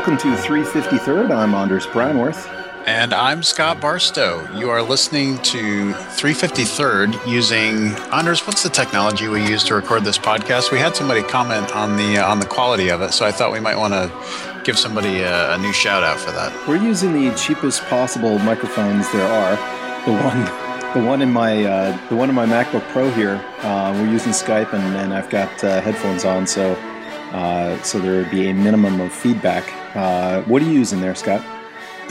Welcome to 353rd. I'm Anders Brownworth. And I'm Scott Barstow. You are listening to 353rd using Anders. What's the technology we use to record this podcast? We had somebody comment on the uh, on the quality of it, so I thought we might want to give somebody a, a, new shout out for that. We're using the cheapest possible microphones there are. The one, the one in my uh, the one in my MacBook Pro here. Uh, we're using Skype, and, and I've got uh, headphones on, so uh, so there would be a minimum of feedback. Uh, what are you using there, Scott?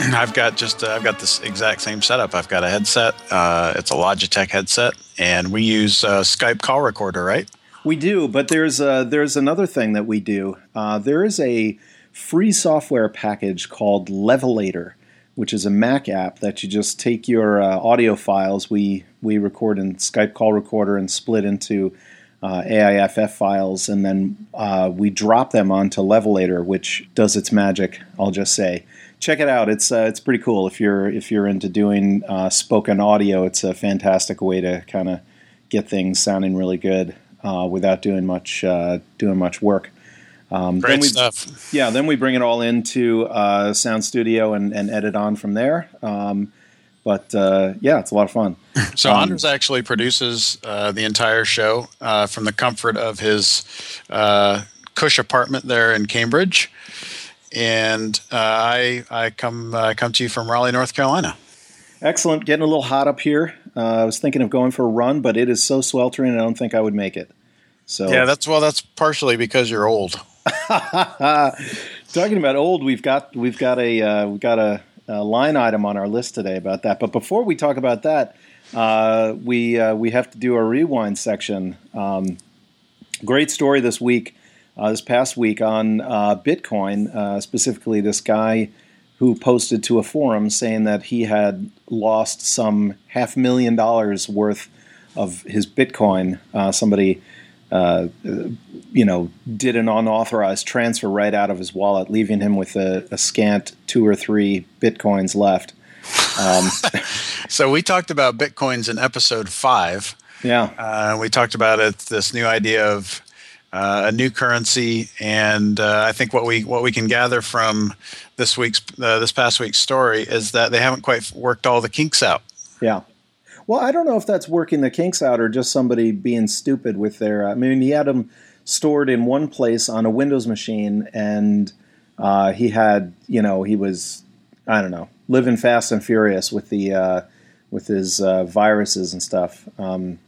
I've got just uh, I've got this exact same setup. I've got a headset. Uh, it's a Logitech headset, and we use uh, Skype call recorder, right? We do, but there's uh, there's another thing that we do. Uh, there is a free software package called Levelator, which is a Mac app that you just take your uh, audio files. We we record in Skype call recorder and split into uh, AIFF files, and then uh, we drop them onto Levelator, which does its magic. I'll just say, check it out. It's uh, it's pretty cool. If you're if you're into doing uh, spoken audio, it's a fantastic way to kind of get things sounding really good uh, without doing much uh, doing much work. Um, Great we, stuff. Yeah, then we bring it all into Sound Studio and, and edit on from there. Um, but uh, yeah, it's a lot of fun. So um, Anders actually produces uh, the entire show uh, from the comfort of his uh, cush apartment there in Cambridge, and uh, I I come uh, come to you from Raleigh, North Carolina. Excellent, getting a little hot up here. I was thinking of going for a run, but it is so sweltering, I don't think I would make it. So yeah, that's well, that's partially because you're old. Talking about old, we've got we've got a we've got a uh, line item on our list today about that. But before we talk about that, uh, we uh, we have to do a rewind section. Um, great story this week, uh, this past week on uh, Bitcoin, uh, specifically this guy who posted to a forum saying that he had lost some half million dollars worth of his Bitcoin. somebody uh, you know, did an unauthorized transfer right out of his wallet, leaving him with a, a scant two or three bitcoins left. Um, so we talked about bitcoins in episode five. Yeah, uh, we talked about it. This new idea of uh, a new currency, and uh, I think what we what we can gather from this week's uh, this past week's story is that they haven't quite worked all the kinks out. Yeah, well, I don't know if that's working the kinks out or just somebody being stupid with their. I mean, he had them stored in one place on a Windows machine, and uh, he had, you know, he was, I don't know, living fast and furious with the uh, with his uh, viruses and stuff. Um,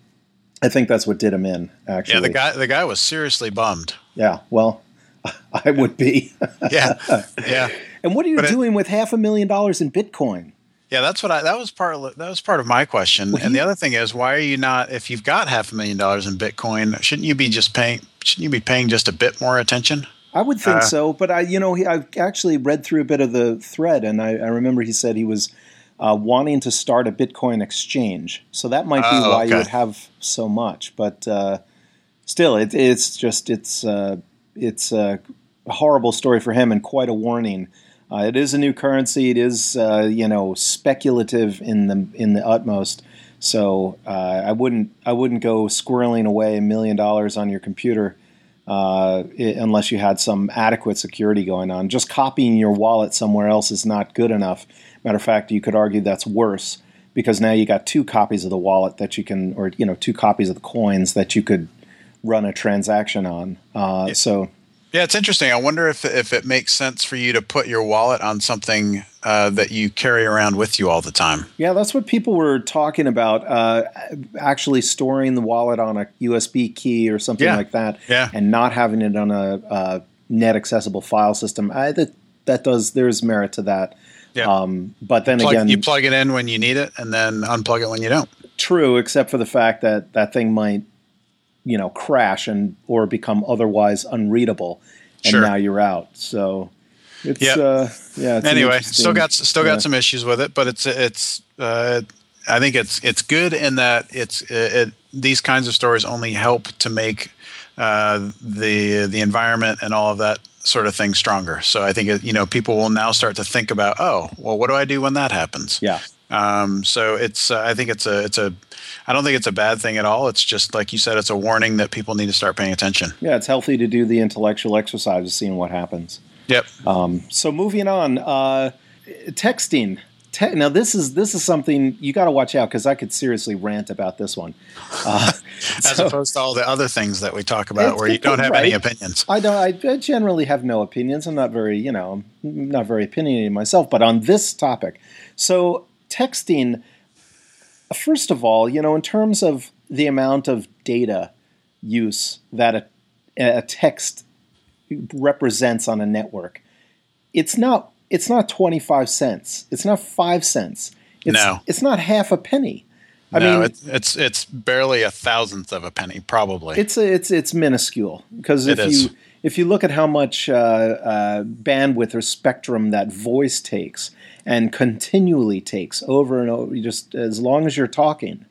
I think that's what did him in. Actually, yeah, the guy the guy was seriously bummed. Yeah, well, I would be. yeah, yeah. And what are you but doing it, with half a million dollars in Bitcoin? Yeah, that's what I. That was part of that was part of my question. Well, and the other thing is, why are you not? If you've got half a million dollars in Bitcoin, shouldn't you be just paying? Shouldn't you be paying just a bit more attention? I would think uh, so, but I, you know, he, I actually read through a bit of the thread, and I, I remember he said he was uh, wanting to start a Bitcoin exchange. So that might be oh, why okay. you would have so much. But uh, still, it, it's just it's uh, it's a horrible story for him, and quite a warning uh, it is a new currency. It is uh, you know speculative in the in the utmost. So uh, I wouldn't I wouldn't go squirreling away a million dollars on your computer uh, it, unless you had some adequate security going on. Just copying your wallet somewhere else is not good enough. Matter of fact, you could argue that's worse because now you got two copies of the wallet that you can, or you know, two copies of the coins that you could run a transaction on. Uh, yeah. So yeah, it's interesting. I wonder if if it makes sense for you to put your wallet on something uh, that you carry around with you all the time. Yeah, that's what people were talking about. Uh, actually, storing the wallet on a USB key or something yeah. like that, yeah. and not having it on a, a net accessible file system. I, that that does there's merit to that. Yeah. Um, but then plug, again, you plug it in when you need it, and then unplug it when you don't. True, except for the fact that that thing might you know crash and or become otherwise unreadable and sure. now you're out so it's yep. uh yeah anyway still got still got yeah. some issues with it but it's it's uh i think it's it's good in that it's it, it these kinds of stories only help to make uh the the environment and all of that sort of thing stronger so i think it, you know people will now start to think about oh well what do i do when that happens yeah um, so it's uh, I think it's a it's a I don't think it's a bad thing at all. It's just like you said, it's a warning that people need to start paying attention. Yeah, it's healthy to do the intellectual exercise of seeing what happens. Yep. Um, so moving on, uh, texting. Te- now this is this is something you got to watch out because I could seriously rant about this one, uh, as so, opposed to all the other things that we talk about where you don't have right. any opinions. I don't. I generally have no opinions. I'm not very, you know, I'm not very opinionated myself. But on this topic, so texting. First of all, you know, in terms of the amount of data use that a, a text represents on a network, it's not it's not 25 cents. It's not 5 cents. It's, no. It's not half a penny. I no, mean, it's, it's it's barely a thousandth of a penny, probably. It's a, it's it's minuscule because if you if you look at how much uh, uh, bandwidth or spectrum that voice takes and continually takes over and over, just as long as you're talking,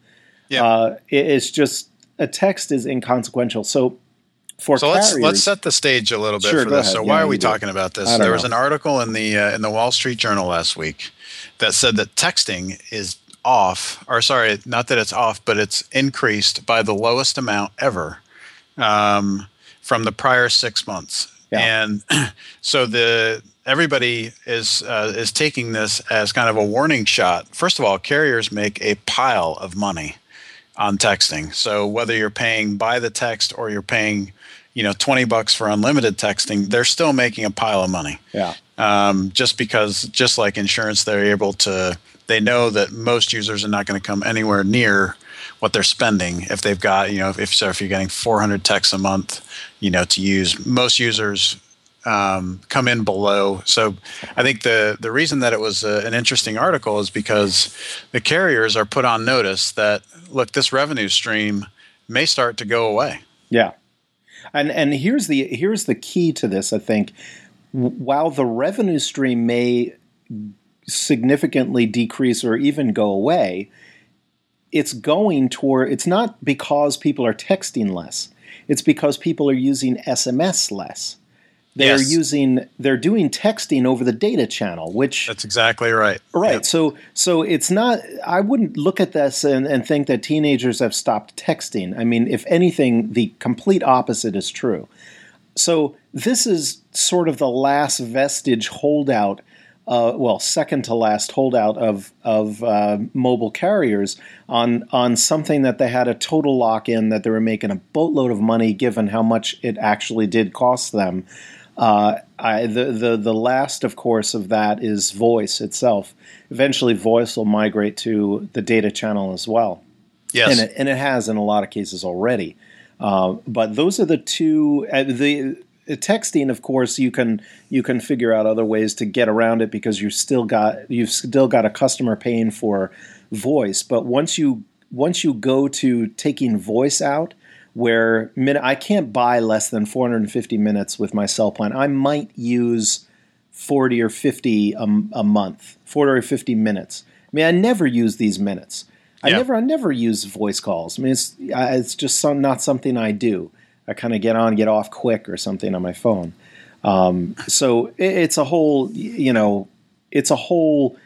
yeah, uh, it, it's just a text is inconsequential. So for so let's let's set the stage a little bit sure, for this. Ahead. So yeah, why are we talking about this? There know. was an article in the uh, in the Wall Street Journal last week that said that texting is off, or sorry, not that it's off, but it's increased by the lowest amount ever um, from the prior six months. Yeah. And so the everybody is uh, is taking this as kind of a warning shot. First of all, carriers make a pile of money on texting. So whether you're paying by the text or you're paying you know 20 bucks for unlimited texting they're still making a pile of money yeah um, just because just like insurance they're able to they know that most users are not going to come anywhere near what they're spending if they've got you know if so if you're getting 400 texts a month you know to use most users um, come in below so i think the the reason that it was a, an interesting article is because the carriers are put on notice that look this revenue stream may start to go away yeah and and here's the here's the key to this. I think while the revenue stream may significantly decrease or even go away, it's going toward. It's not because people are texting less. It's because people are using SMS less. They're yes. using they're doing texting over the data channel, which That's exactly right. Right. Yep. So so it's not I wouldn't look at this and, and think that teenagers have stopped texting. I mean, if anything, the complete opposite is true. So this is sort of the last vestige holdout uh, well, second to last holdout of of uh, mobile carriers on on something that they had a total lock in that they were making a boatload of money given how much it actually did cost them. Uh, I, the, the the last, of course, of that is voice itself. Eventually, voice will migrate to the data channel as well. Yes, and it, and it has in a lot of cases already. Uh, but those are the two. Uh, the Uh, texting, of course, you can you can figure out other ways to get around it because you've still got you've still got a customer paying for voice. But once you once you go to taking voice out, where I can't buy less than 450 minutes with my cell plan. I might use 40 or 50 a, a month, 40 or 50 minutes. I mean, I never use these minutes. I yeah. never, I never use voice calls. I mean, it's it's just some, not something I do. I kind of get on, get off quick or something on my phone. Um, so it, it's a whole, you know, it's a whole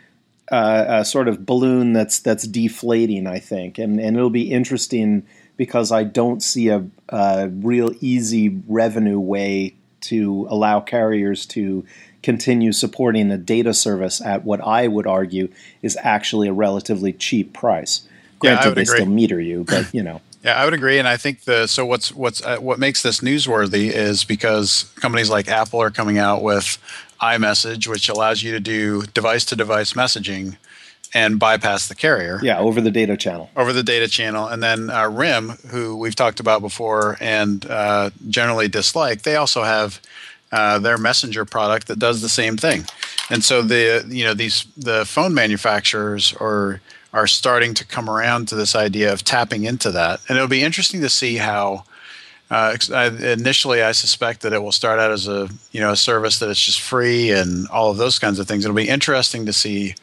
uh, uh, sort of balloon that's that's deflating. I think, and and it'll be interesting because I don't see a, a real easy revenue way to allow carriers to continue supporting a data service at what I would argue is actually a relatively cheap price. Granted, yeah, they agree. still meter you, but you know. Yeah, I would agree, and I think the so what's what's uh, what makes this newsworthy is because companies like Apple are coming out with iMessage, which allows you to do device-to-device messaging and bypass the carrier. Yeah, over the data channel. Over the data channel. And then uh, RIM, who we've talked about before and uh, generally dislike, they also have uh, their messenger product that does the same thing. And so the you know these the phone manufacturers are are starting to come around to this idea of tapping into that, and it'll be interesting to see how. Uh, initially, I suspect that it will start out as a you know a service that is just free and all of those kinds of things. It'll be interesting to see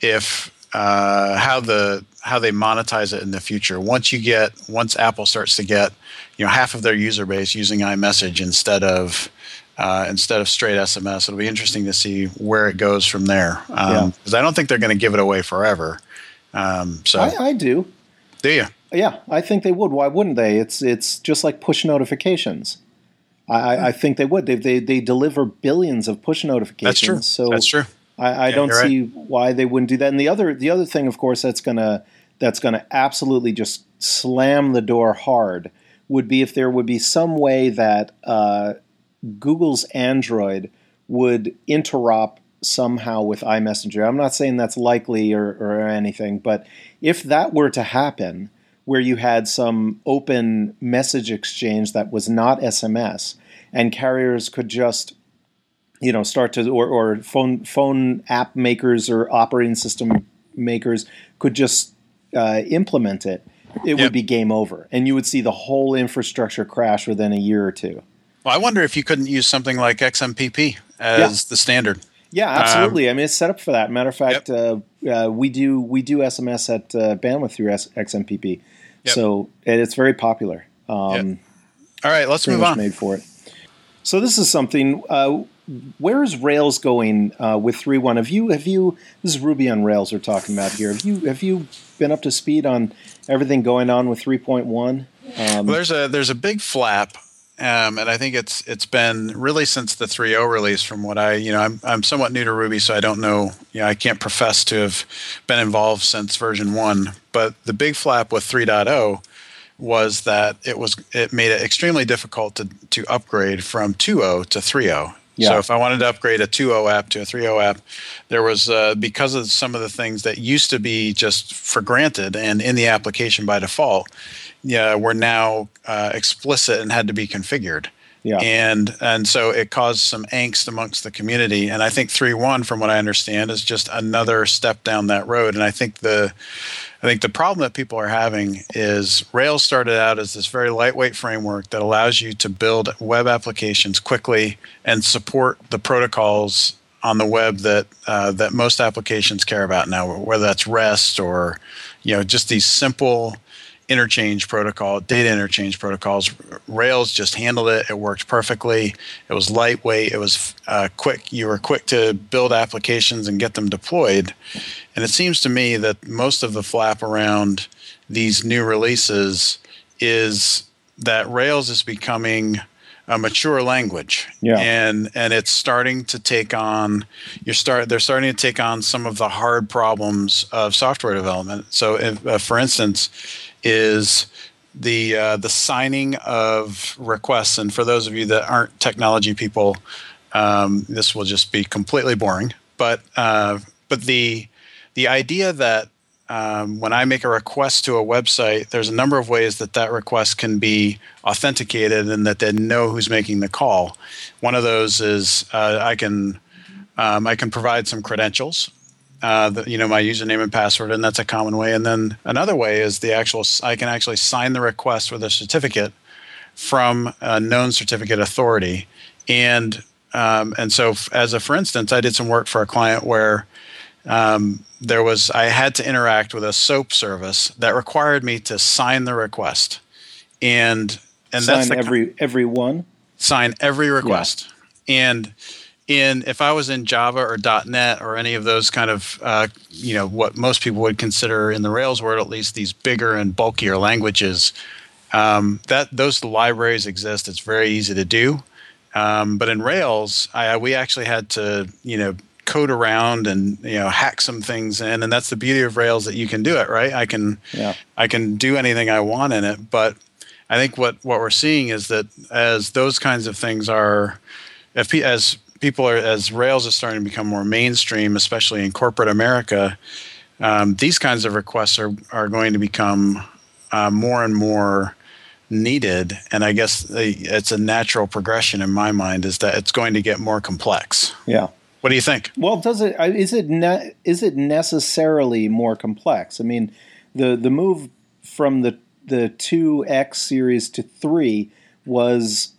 if uh, how the how they monetize it in the future. Once you get once Apple starts to get you know half of their user base using iMessage instead of uh, instead of straight SMS, it'll be interesting to see where it goes from there. Because um, yeah. I don't think they're going to give it away forever. Um, so I, I do. Do you? Yeah, I think they would. Why wouldn't they? It's it's just like push notifications. I, I think they would. They, they they deliver billions of push notifications. That's true. So that's true. I, I yeah, don't see right. why they wouldn't do that. And the other the other thing, of course, that's gonna that's gonna absolutely just slam the door hard would be if there would be some way that uh, Google's Android would interop somehow with iMessenger. I'm not saying that's likely or, or anything, but if that were to happen, where you had some open message exchange that was not SMS, and carriers could just you know start to or, or phone phone app makers or operating system makers could just uh, implement it it yep. would be game over and you would see the whole infrastructure crash within a year or two well i wonder if you couldn't use something like xmpp as yeah. the standard yeah absolutely um, i mean it's set up for that matter of fact yep. uh, uh, we do we do sms at uh, bandwidth through S- xmpp yep. so it's very popular um, all right let's move on made for it so this is something uh, where is Rails going uh, with 3.1? Have you have you this is Ruby on Rails we're talking about here. Have you have you been up to speed on everything going on with 3.1? Um, well, there's a there's a big flap, um, and I think it's it's been really since the 3.0 release. From what I you know, I'm I'm somewhat new to Ruby, so I don't know. You know, I can't profess to have been involved since version one. But the big flap with 3.0 was that it was it made it extremely difficult to to upgrade from 2.0 to 3.0 yeah. So if I wanted to upgrade a 2.0 app to a 3.0 app, there was uh, because of some of the things that used to be just for granted and in the application by default, yeah, were now uh, explicit and had to be configured. Yeah. And and so it caused some angst amongst the community. And I think 3.1, from what I understand, is just another step down that road. And I think the I think the problem that people are having is Rails started out as this very lightweight framework that allows you to build web applications quickly and support the protocols on the web that uh, that most applications care about now, whether that's REST or you know just these simple interchange protocol, data interchange protocols. Rails just handled it. It worked perfectly. It was lightweight. It was uh, quick. You were quick to build applications and get them deployed. And it seems to me that most of the flap around these new releases is that Rails is becoming a mature language yeah. and and it's starting to take on you're start they're starting to take on some of the hard problems of software development so if, uh, for instance is the uh, the signing of requests. And for those of you that aren't technology people, um, this will just be completely boring. But uh, but the the idea that um, when I make a request to a website, there's a number of ways that that request can be authenticated and that they know who's making the call. One of those is uh, I can um, I can provide some credentials uh, the, you know my username and password, and that's a common way. And then another way is the actual I can actually sign the request with a certificate from a known certificate authority, and um, and so as a for instance, I did some work for a client where um, there was I had to interact with a SOAP service that required me to sign the request, and and sign that's the, every every one. Sign every request, yeah. and in if I was in Java or .NET or any of those kind of uh, you know what most people would consider in the Rails world at least these bigger and bulkier languages, um, that those libraries exist. It's very easy to do, um, but in Rails, I, we actually had to you know code around and you know hack some things in, and that's the beauty of Rails that you can do it right. I can yeah. I can do anything I want in it, but I think what what we're seeing is that as those kinds of things are if as people are as Rails is starting to become more mainstream, especially in corporate America, um, these kinds of requests are are going to become uh, more and more needed. And I guess it's a natural progression in my mind is that it's going to get more complex. Yeah. What do you think? Well, does it is it ne- is it necessarily more complex? I mean, the the move from the the two X series to three was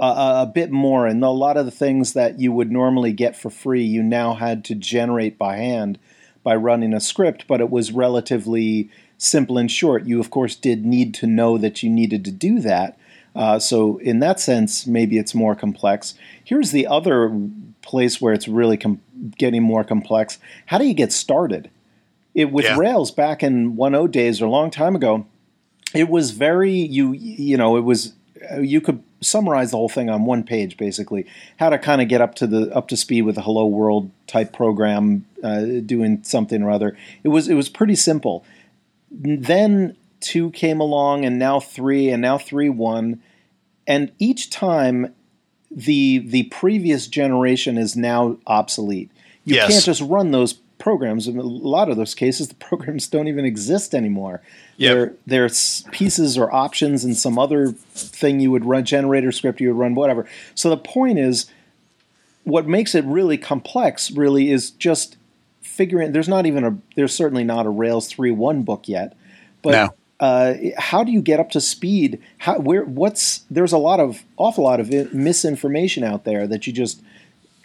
a, a bit more, and a lot of the things that you would normally get for free, you now had to generate by hand by running a script, but it was relatively simple and short. You, of course, did need to know that you needed to do that. Uh, so, in that sense, maybe it's more complex. Here's the other place where it's really com- getting more complex. How do you get started? It, with yeah. Rails back in 1.0 days or a long time ago, it was very you you know it was you could summarize the whole thing on one page, basically. How to kind of get up to the up to speed with a Hello World type program, uh, doing something or other. It was it was pretty simple. Then two came along, and now three, and now three one, and each time the the previous generation is now obsolete. You yes. can't just run those programs. In a lot of those cases, the programs don't even exist anymore. Yep. They're pieces or options and some other thing you would run, generator script you would run, whatever. So the point is, what makes it really complex really is just figuring. There's not even a. There's certainly not a Rails 3.1 book yet, but. No. Uh, how do you get up to speed? How, where, what's there's a lot of awful lot of misinformation out there that you just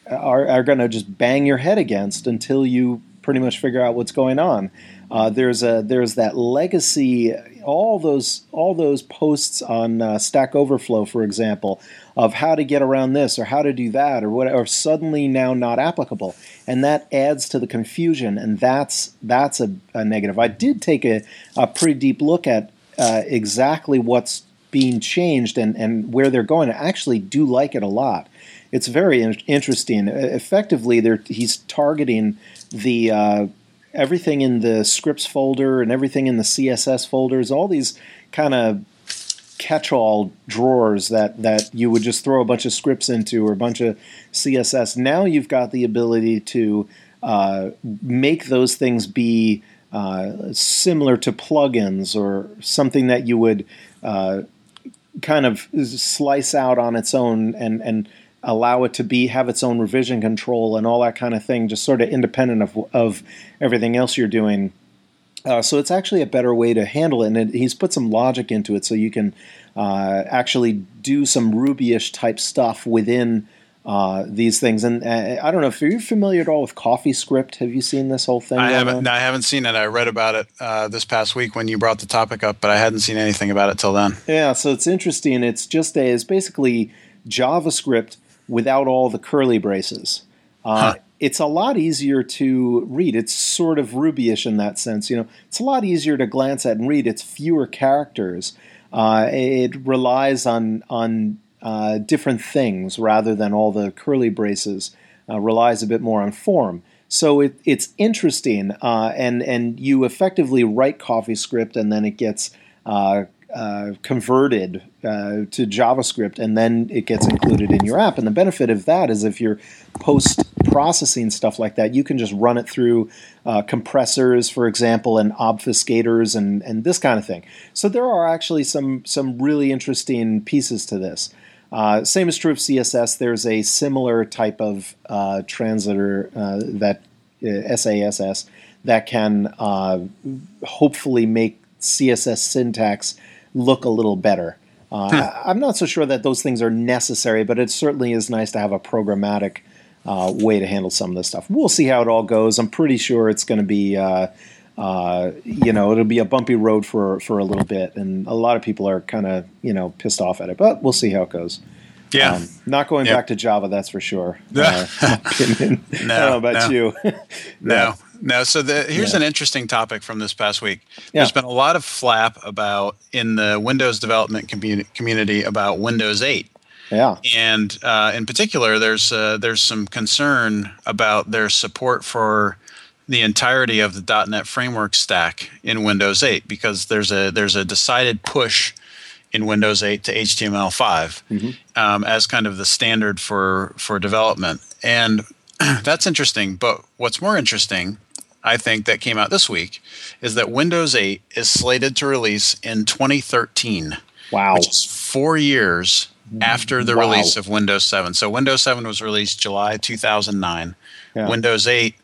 are, are going to just bang your head against until you pretty much figure out what's going on. Uh, there's a there's that legacy, all those all those posts on uh, Stack Overflow, for example, of how to get around this or how to do that or what are suddenly now not applicable, and that adds to the confusion, and that's that's a, a negative. I did take a, a pretty deep look at uh, exactly what's being changed and and where they're going. I actually do like it a lot it's very in- interesting. Effectively, he's targeting the uh, everything in the scripts folder and everything in the CSS folders, all these kind of catch-all drawers that that you would just throw a bunch of scripts into or a bunch of CSS. Now you've got the ability to uh, make those things be uh, similar to plugins or something that you would uh, kind of slice out on its own and and allow it to be have its own revision control and all that kind of thing, just sort of independent of of everything else you're doing. Uh, so it's actually a better way to handle it, and it, he's put some logic into it, so you can uh, actually do some Ruby-ish type stuff within uh, these things. And uh, I don't know if you're familiar at all with CoffeeScript. Have you seen this whole thing? I haven't. No, I haven't seen it. I read about it uh, this past week when you brought the topic up, but I hadn't seen anything about it till then. Yeah, so it's interesting. It's just a, it's basically JavaScript without all the curly braces. Uh, huh. It's a lot easier to read. It's sort of Ruby-ish in that sense. You know, it's a lot easier to glance at and read. It's fewer characters. Uh, it relies on on uh, different things rather than all the curly braces. Uh, relies a bit more on form. So it, it's interesting, uh, and and you effectively write CoffeeScript, and then it gets uh, uh, converted uh, to JavaScript and then it gets included in your app. And the benefit of that is if you're post processing stuff like that, you can just run it through uh, compressors, for example, and obfuscators and, and this kind of thing. So there are actually some, some really interesting pieces to this. Uh, same is true of CSS. There's a similar type of uh, translator that SASS that can hopefully make CSS syntax look a little better. Uh, hmm. I'm not so sure that those things are necessary, but it certainly is nice to have a programmatic uh, way to handle some of this stuff. We'll see how it all goes. I'm pretty sure it's going to be, uh, uh, you know, it'll be a bumpy road for for a little bit, and a lot of people are kind of, you know, pissed off at it. But we'll see how it goes. Yeah, um, not going yep. back to Java, that's for sure. No, I don't know about no. you. no, no. No, so the, here's yeah. an interesting topic from this past week. Yeah. There's been a lot of flap about in the Windows development community about Windows 8. Yeah. And uh, in particular, there's uh, there's some concern about their support for the entirety of the .NET framework stack in Windows 8 because there's a there's a decided push in Windows 8 to HTML5 mm-hmm. um, as kind of the standard for for development. And that's interesting. But what's more interesting, I think, that came out this week is that Windows 8 is slated to release in 2013. Wow. Which is four years after the wow. release of Windows 7. So Windows 7 was released July 2009. Yeah. Windows 8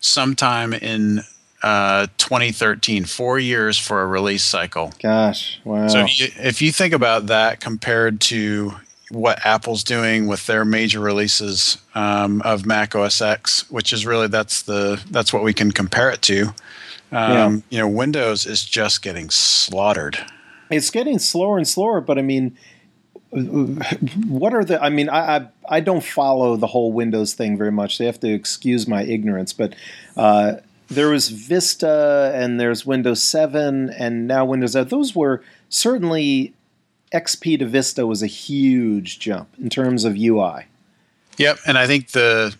sometime in uh, 2013, four years for a release cycle. Gosh, wow. So if you, if you think about that compared to what Apple's doing with their major releases um, of Mac OS X, which is really that's the that's what we can compare it to. Um, yeah. You know, Windows is just getting slaughtered. It's getting slower and slower, but I mean, what are the? I mean, I, I, I don't follow the whole Windows thing very much. They have to excuse my ignorance, but uh, there was Vista and there's Windows 7 and now Windows 8. Those were certainly XP to Vista was a huge jump in terms of UI. Yep, and I think the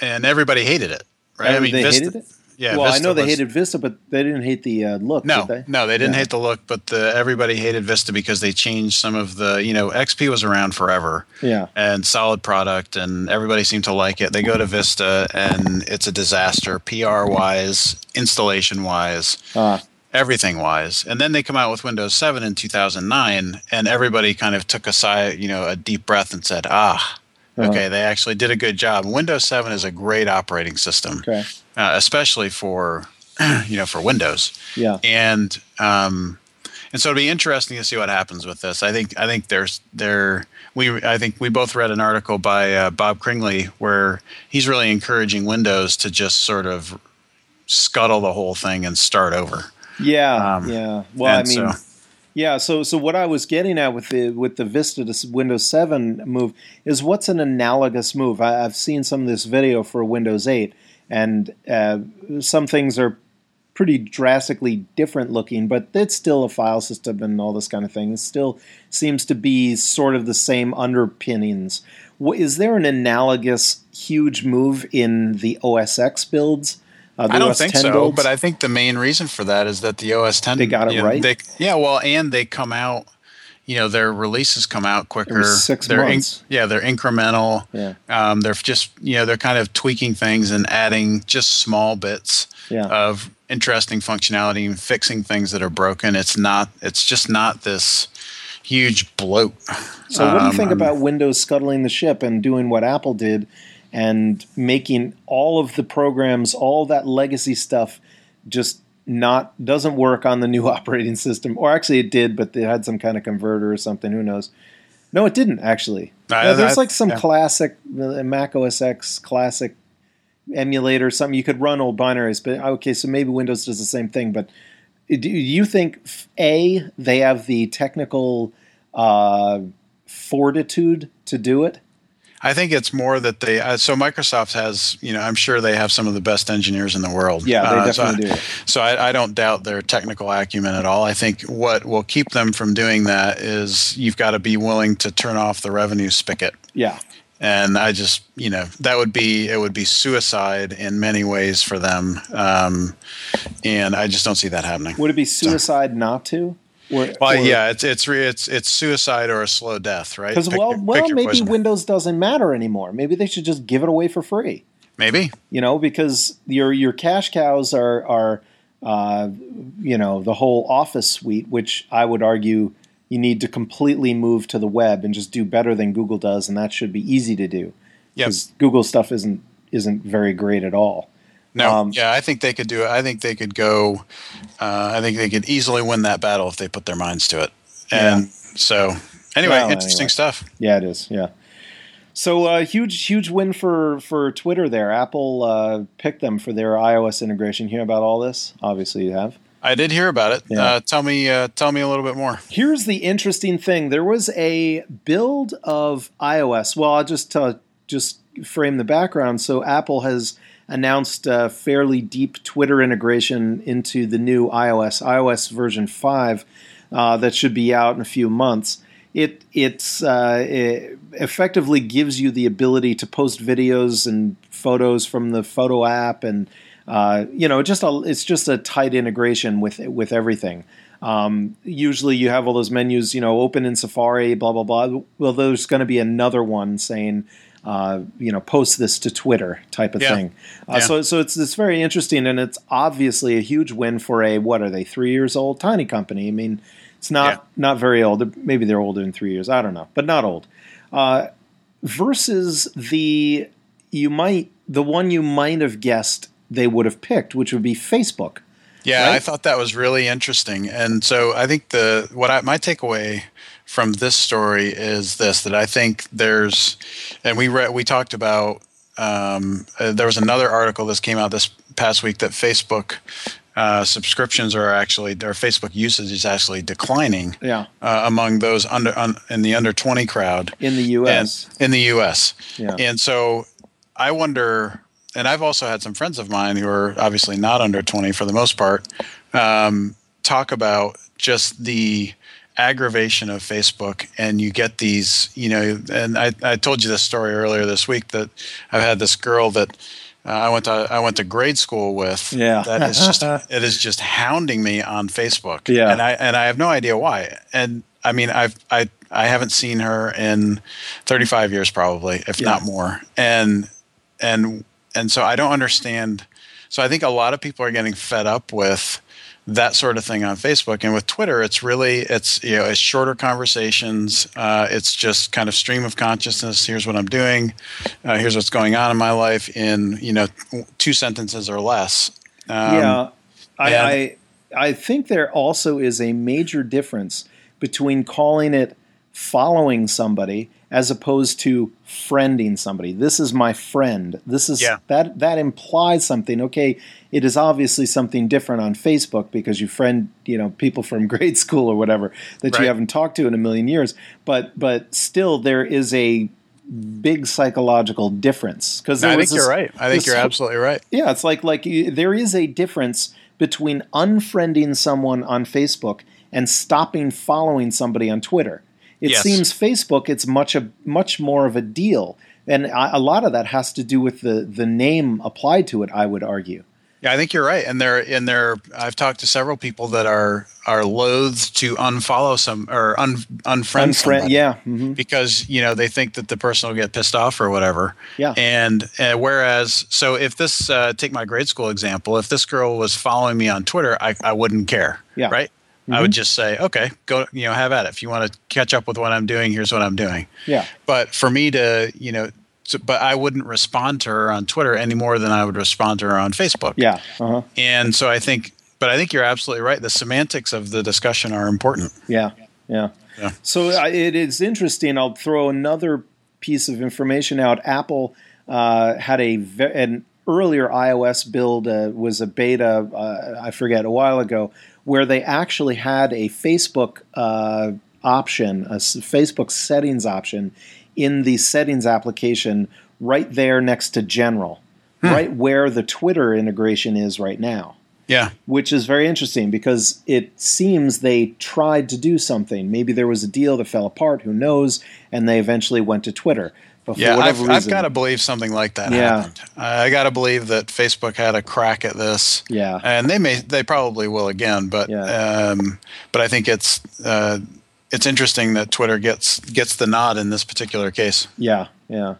and everybody hated it, right? I mean, they Vista, hated it. Yeah. Well, Vista I know they was, hated Vista, but they didn't hate the uh, look. No, they? no, they didn't yeah. hate the look, but the, everybody hated Vista because they changed some of the. You know, XP was around forever. Yeah. And solid product, and everybody seemed to like it. They go to Vista, and it's a disaster, PR wise, installation wise. Uh. Everything wise, and then they come out with Windows 7 in 2009, and everybody kind of took a sigh, you know, a deep breath, and said, "Ah, uh-huh. Okay, they actually did a good job. Windows 7 is a great operating system, okay. uh, especially for you know for Windows. Yeah, and um, and so it'll be interesting to see what happens with this. I think I think there's there we I think we both read an article by uh, Bob Cringely where he's really encouraging Windows to just sort of scuttle the whole thing and start over. Yeah, um, yeah. Well, I mean. So, yeah, so so what I was getting at with the with the Vista to Windows 7 move is what's an analogous move. I, have seen some of this video for Windows 8, and uh, some things are pretty drastically different looking, but it's still a file system and all this kind of thing. It still seems to be sort of the same underpinnings. Is there an analogous huge move in the OS X builds? Uh, I don't think so, builds. but I think the main reason for that is that the OS 10 they got it know, right. They, yeah, well, and they come out. You know, their releases come out quicker. Six they're months. In, yeah, they're incremental. Yeah. Um, they're just you know they're kind of tweaking things and adding just small bits yeah. of interesting functionality and fixing things that are broken. It's not. It's just not this huge bloat. So, what do you think um, about Windows scuttling the ship and doing what Apple did and making all of the programs, all that legacy stuff, just not doesn't work on the new operating system. Or actually, it did, but they had some kind of converter or something. Who knows? No, it didn't actually. Uh, there's like some yeah. classic uh, Mac OS X classic emulator, or something you could run old binaries. But okay, so maybe Windows does the same thing. But do you think a they have the technical uh, fortitude to do it? I think it's more that they. Uh, so Microsoft has, you know, I'm sure they have some of the best engineers in the world. Yeah, they uh, definitely so, do. So I, I, don't doubt their technical acumen at all. I think what will keep them from doing that is you've got to be willing to turn off the revenue spigot. Yeah. And I just, you know, that would be it would be suicide in many ways for them, um, and I just don't see that happening. Would it be suicide so. not to? Or, well, or, yeah, it's it's it's it's suicide or a slow death, right? Because well, well, maybe poison. Windows doesn't matter anymore. Maybe they should just give it away for free. Maybe you know because your your cash cows are are uh, you know the whole Office suite, which I would argue you need to completely move to the web and just do better than Google does, and that should be easy to do. Because yep. Google stuff isn't isn't very great at all. No, um, yeah, I think they could do it. I think they could go. Uh, I think they could easily win that battle if they put their minds to it. And yeah. so, anyway, well, interesting anyway. stuff. Yeah, it is. Yeah. So uh, huge, huge win for for Twitter there. Apple uh, picked them for their iOS integration. Hear about all this? Obviously, you have. I did hear about it. Yeah. Uh, tell me, uh, tell me a little bit more. Here's the interesting thing: there was a build of iOS. Well, I'll just tell, just frame the background. So Apple has announced a fairly deep Twitter integration into the new iOS, iOS version 5, uh, that should be out in a few months. It, it's, uh, it effectively gives you the ability to post videos and photos from the photo app and uh, you know, just a, it's just a tight integration with with everything. Um, usually, you have all those menus, you know, open in Safari, blah blah blah. Well, there's going to be another one saying, uh, you know, post this to Twitter type of yeah. thing. Uh, yeah. So, so it's it's very interesting, and it's obviously a huge win for a what are they three years old tiny company. I mean, it's not yeah. not very old. Maybe they're older than three years. I don't know, but not old. Uh, versus the you might the one you might have guessed they would have picked, which would be Facebook. Yeah, right? I thought that was really interesting, and so I think the what I, my takeaway from this story is this that I think there's, and we read, we talked about. Um, uh, there was another article that came out this past week that Facebook uh, subscriptions are actually or Facebook usage is actually declining. Yeah. Uh, among those under un, in the under twenty crowd in the U.S. In the U.S. Yeah. And so I wonder, and I've also had some friends of mine who are obviously not under twenty for the most part, um, talk about just the aggravation of Facebook, and you get these, you know, and I, I told you this story earlier this week that I've had this girl that uh, I went to I went to grade school with. Yeah, that is just it is just hounding me on Facebook. Yeah, and I and I have no idea why. And I mean, I've I I haven't seen her in 35 years probably, if yeah. not more. And and and so I don't understand. So I think a lot of people are getting fed up with that sort of thing on Facebook. And with Twitter, it's really it's you know it's shorter conversations. Uh, it's just kind of stream of consciousness. Here's what I'm doing. Uh, here's what's going on in my life in you know two sentences or less. Um, yeah, I, I I think there also is a major difference between calling it following somebody as opposed to friending somebody. This is my friend. This is yeah. that that implies something. Okay, it is obviously something different on Facebook because you friend, you know, people from grade school or whatever that right. you haven't talked to in a million years. But but still there is a big psychological difference because I think this, you're right. I think you're absolutely right. Yeah, it's like like there is a difference between unfriending someone on Facebook and stopping following somebody on Twitter. It yes. seems Facebook it's much a much more of a deal, and a lot of that has to do with the the name applied to it. I would argue. Yeah, I think you're right. And there, and there, I've talked to several people that are are loath to unfollow some or un, unfriend, unfriend yeah, mm-hmm. because you know they think that the person will get pissed off or whatever. Yeah. And uh, whereas, so if this uh, take my grade school example, if this girl was following me on Twitter, I, I wouldn't care. Yeah. Right. Mm-hmm. I would just say, okay, go, you know, have at it. If you want to catch up with what I'm doing, here's what I'm doing. Yeah. But for me to, you know, so, but I wouldn't respond to her on Twitter any more than I would respond to her on Facebook. Yeah. Uh-huh. And so I think, but I think you're absolutely right. The semantics of the discussion are important. Yeah. Yeah. yeah. So uh, it is interesting. I'll throw another piece of information out. Apple uh, had a an earlier iOS build uh, was a beta. Uh, I forget a while ago where they actually had a Facebook uh, option, a Facebook settings option in the settings application right there next to general, hmm. right where the Twitter integration is right now. Yeah. Which is very interesting because it seems they tried to do something. Maybe there was a deal that fell apart, who knows, and they eventually went to Twitter. Yeah, I've, I've got to believe something like that yeah. happened. I got to believe that Facebook had a crack at this. Yeah, and they may, they probably will again. But, yeah. um, but I think it's, uh, it's interesting that Twitter gets gets the nod in this particular case. Yeah, yeah.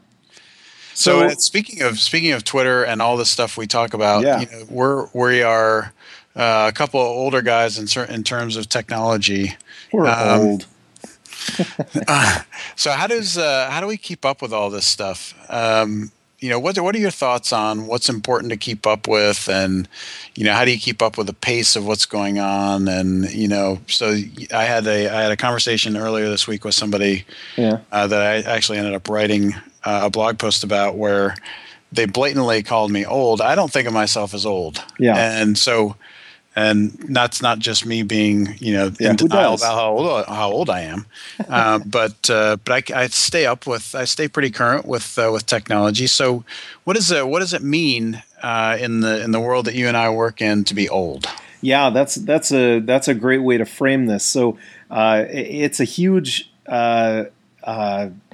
So, so speaking of speaking of Twitter and all this stuff we talk about, yeah. you know, we're we are uh, a couple of older guys in in terms of technology. We're um, old uh, so how does uh, how do we keep up with all this stuff? Um, you know, what what are your thoughts on what's important to keep up with, and you know, how do you keep up with the pace of what's going on? And you know, so I had a I had a conversation earlier this week with somebody yeah. uh, that I actually ended up writing uh, a blog post about where they blatantly called me old. I don't think of myself as old. Yeah, and so and that's not just me being you know yeah, in denial about how old, how old I am, uh, but uh, but I, I, stay up with I stay pretty current with uh, with technology. So what is it what does it mean uh, in the in the world that you and I work in to be old? Yeah, that's that's a that's a great way to frame this. So uh, it's a huge uh,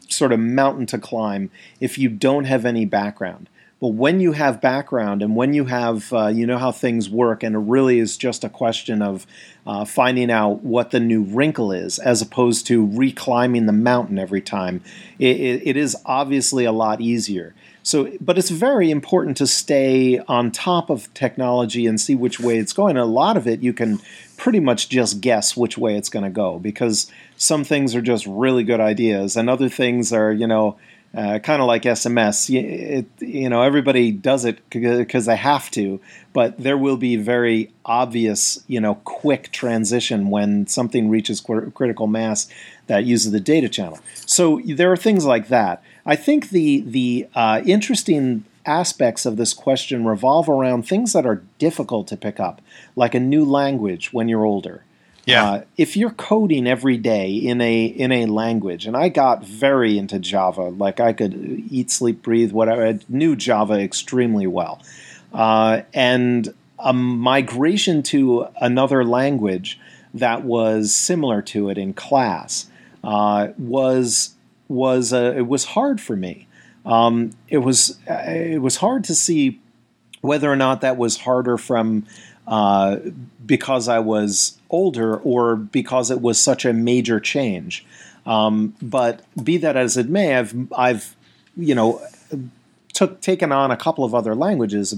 sort of mountain to climb if you don't have any background. But when you have background and when you have, uh, you know how things work, and it really is just a question of uh, finding out what the new wrinkle is, as opposed to reclimbing the mountain every time, it, it, it is obviously a lot easier. So, but it's very important to stay on top of technology and see which way it's going. a lot of it you can pretty much just guess which way it's going to go because some things are just really good ideas, and other things are, you know uh, kind of like SMS. It, you know, everybody does it because they have to, but there will be very obvious, you know, quick transition when something reaches critical mass that uses the data channel. So there are things like that. I think the the uh, interesting aspects of this question revolve around things that are difficult to pick up, like a new language when you're older. Yeah. Uh, if you're coding every day in a in a language, and I got very into Java, like I could eat, sleep, breathe, whatever. I knew Java extremely well, uh, and a migration to another language that was similar to it in class uh, was was uh, it was hard for me. Um, it was it was hard to see whether or not that was harder from uh, because I was older or because it was such a major change. Um, but be that as it may, I've I've you know took taken on a couple of other languages.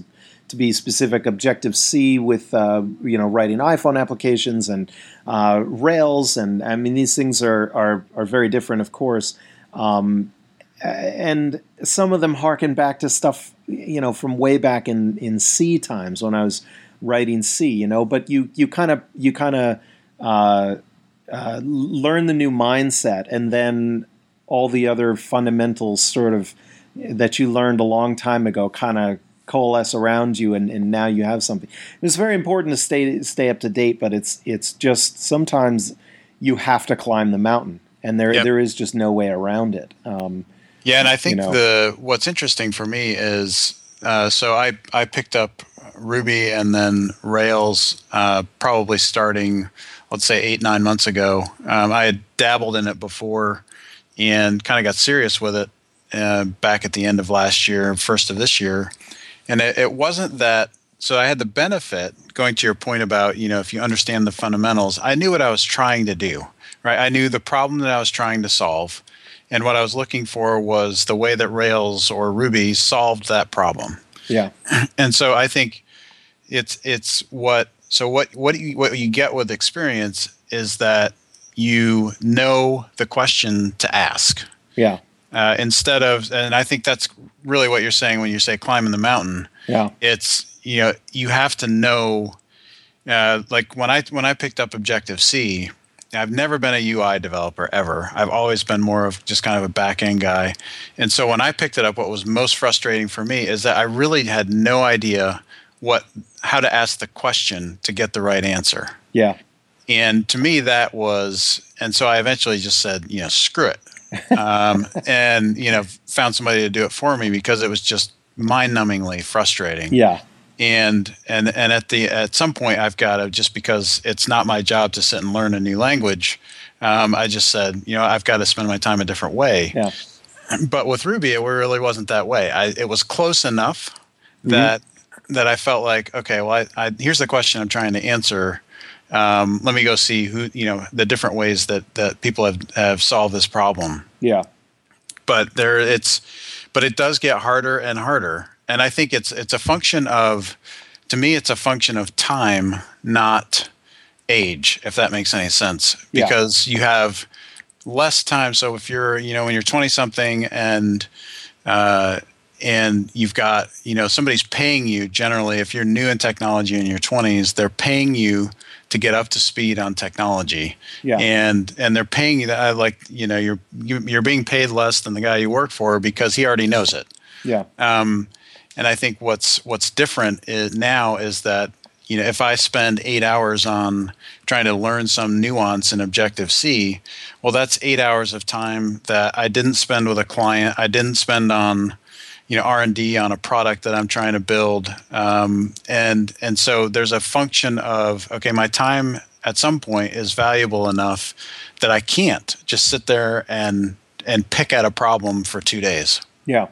To be specific, Objective C with uh, you know writing iPhone applications and uh, Rails, and I mean these things are are, are very different, of course. Um, and some of them harken back to stuff you know from way back in in C times when I was writing C. You know, but you you kind of you kind of uh, uh, learn the new mindset, and then all the other fundamentals sort of that you learned a long time ago kind of coalesce around you and, and now you have something. It's very important to stay stay up to date, but it's it's just sometimes you have to climb the mountain and there yep. there is just no way around it. Um, yeah, and I think you know, the what's interesting for me is uh, so I I picked up Ruby and then Rails uh, probably starting let's say eight nine months ago. Um, I had dabbled in it before and kind of got serious with it uh, back at the end of last year, first of this year, and it, it wasn't that. So I had the benefit going to your point about you know if you understand the fundamentals, I knew what I was trying to do. Right, I knew the problem that I was trying to solve, and what I was looking for was the way that Rails or Ruby solved that problem. Yeah, and so I think it's it's what so what what you, what you get with experience is that you know the question to ask. Yeah. Uh, instead of and i think that's really what you're saying when you say climbing the mountain. Yeah. It's you know you have to know uh, like when i when i picked up objective c i've never been a ui developer ever. I've always been more of just kind of a back end guy. And so when i picked it up what was most frustrating for me is that i really had no idea what how to ask the question to get the right answer yeah and to me that was and so i eventually just said you know screw it um, and you know found somebody to do it for me because it was just mind-numbingly frustrating. Yeah. And and and at the at some point I've got to just because it's not my job to sit and learn a new language. Um, I just said you know I've got to spend my time a different way. Yeah. But with Ruby, it really wasn't that way. I, it was close enough that mm-hmm. That I felt like okay, well, I, I, here's the question I'm trying to answer um, let me go see who you know the different ways that that people have have solved this problem. Yeah, but there it's but it does get harder and harder, and I think it's it's a function of to me it's a function of time, not age, if that makes any sense, because yeah. you have less time. So if you're you know when you're 20 something and uh, and you've got you know somebody's paying you generally if you're new in technology in your 20s they're paying you to get up to speed on technology. Yeah. And and they're paying you that like you know you're you're being paid less than the guy you work for because he already knows it. Yeah. Um, and I think what's what's different is now is that you know if I spend eight hours on trying to learn some nuance in Objective C, well that's eight hours of time that I didn't spend with a client. I didn't spend on you know r&d on a product that i'm trying to build. Um, and and so there's a function of okay my time at some point is valuable enough that i can't just sit there and and pick at a problem for two days. Yeah.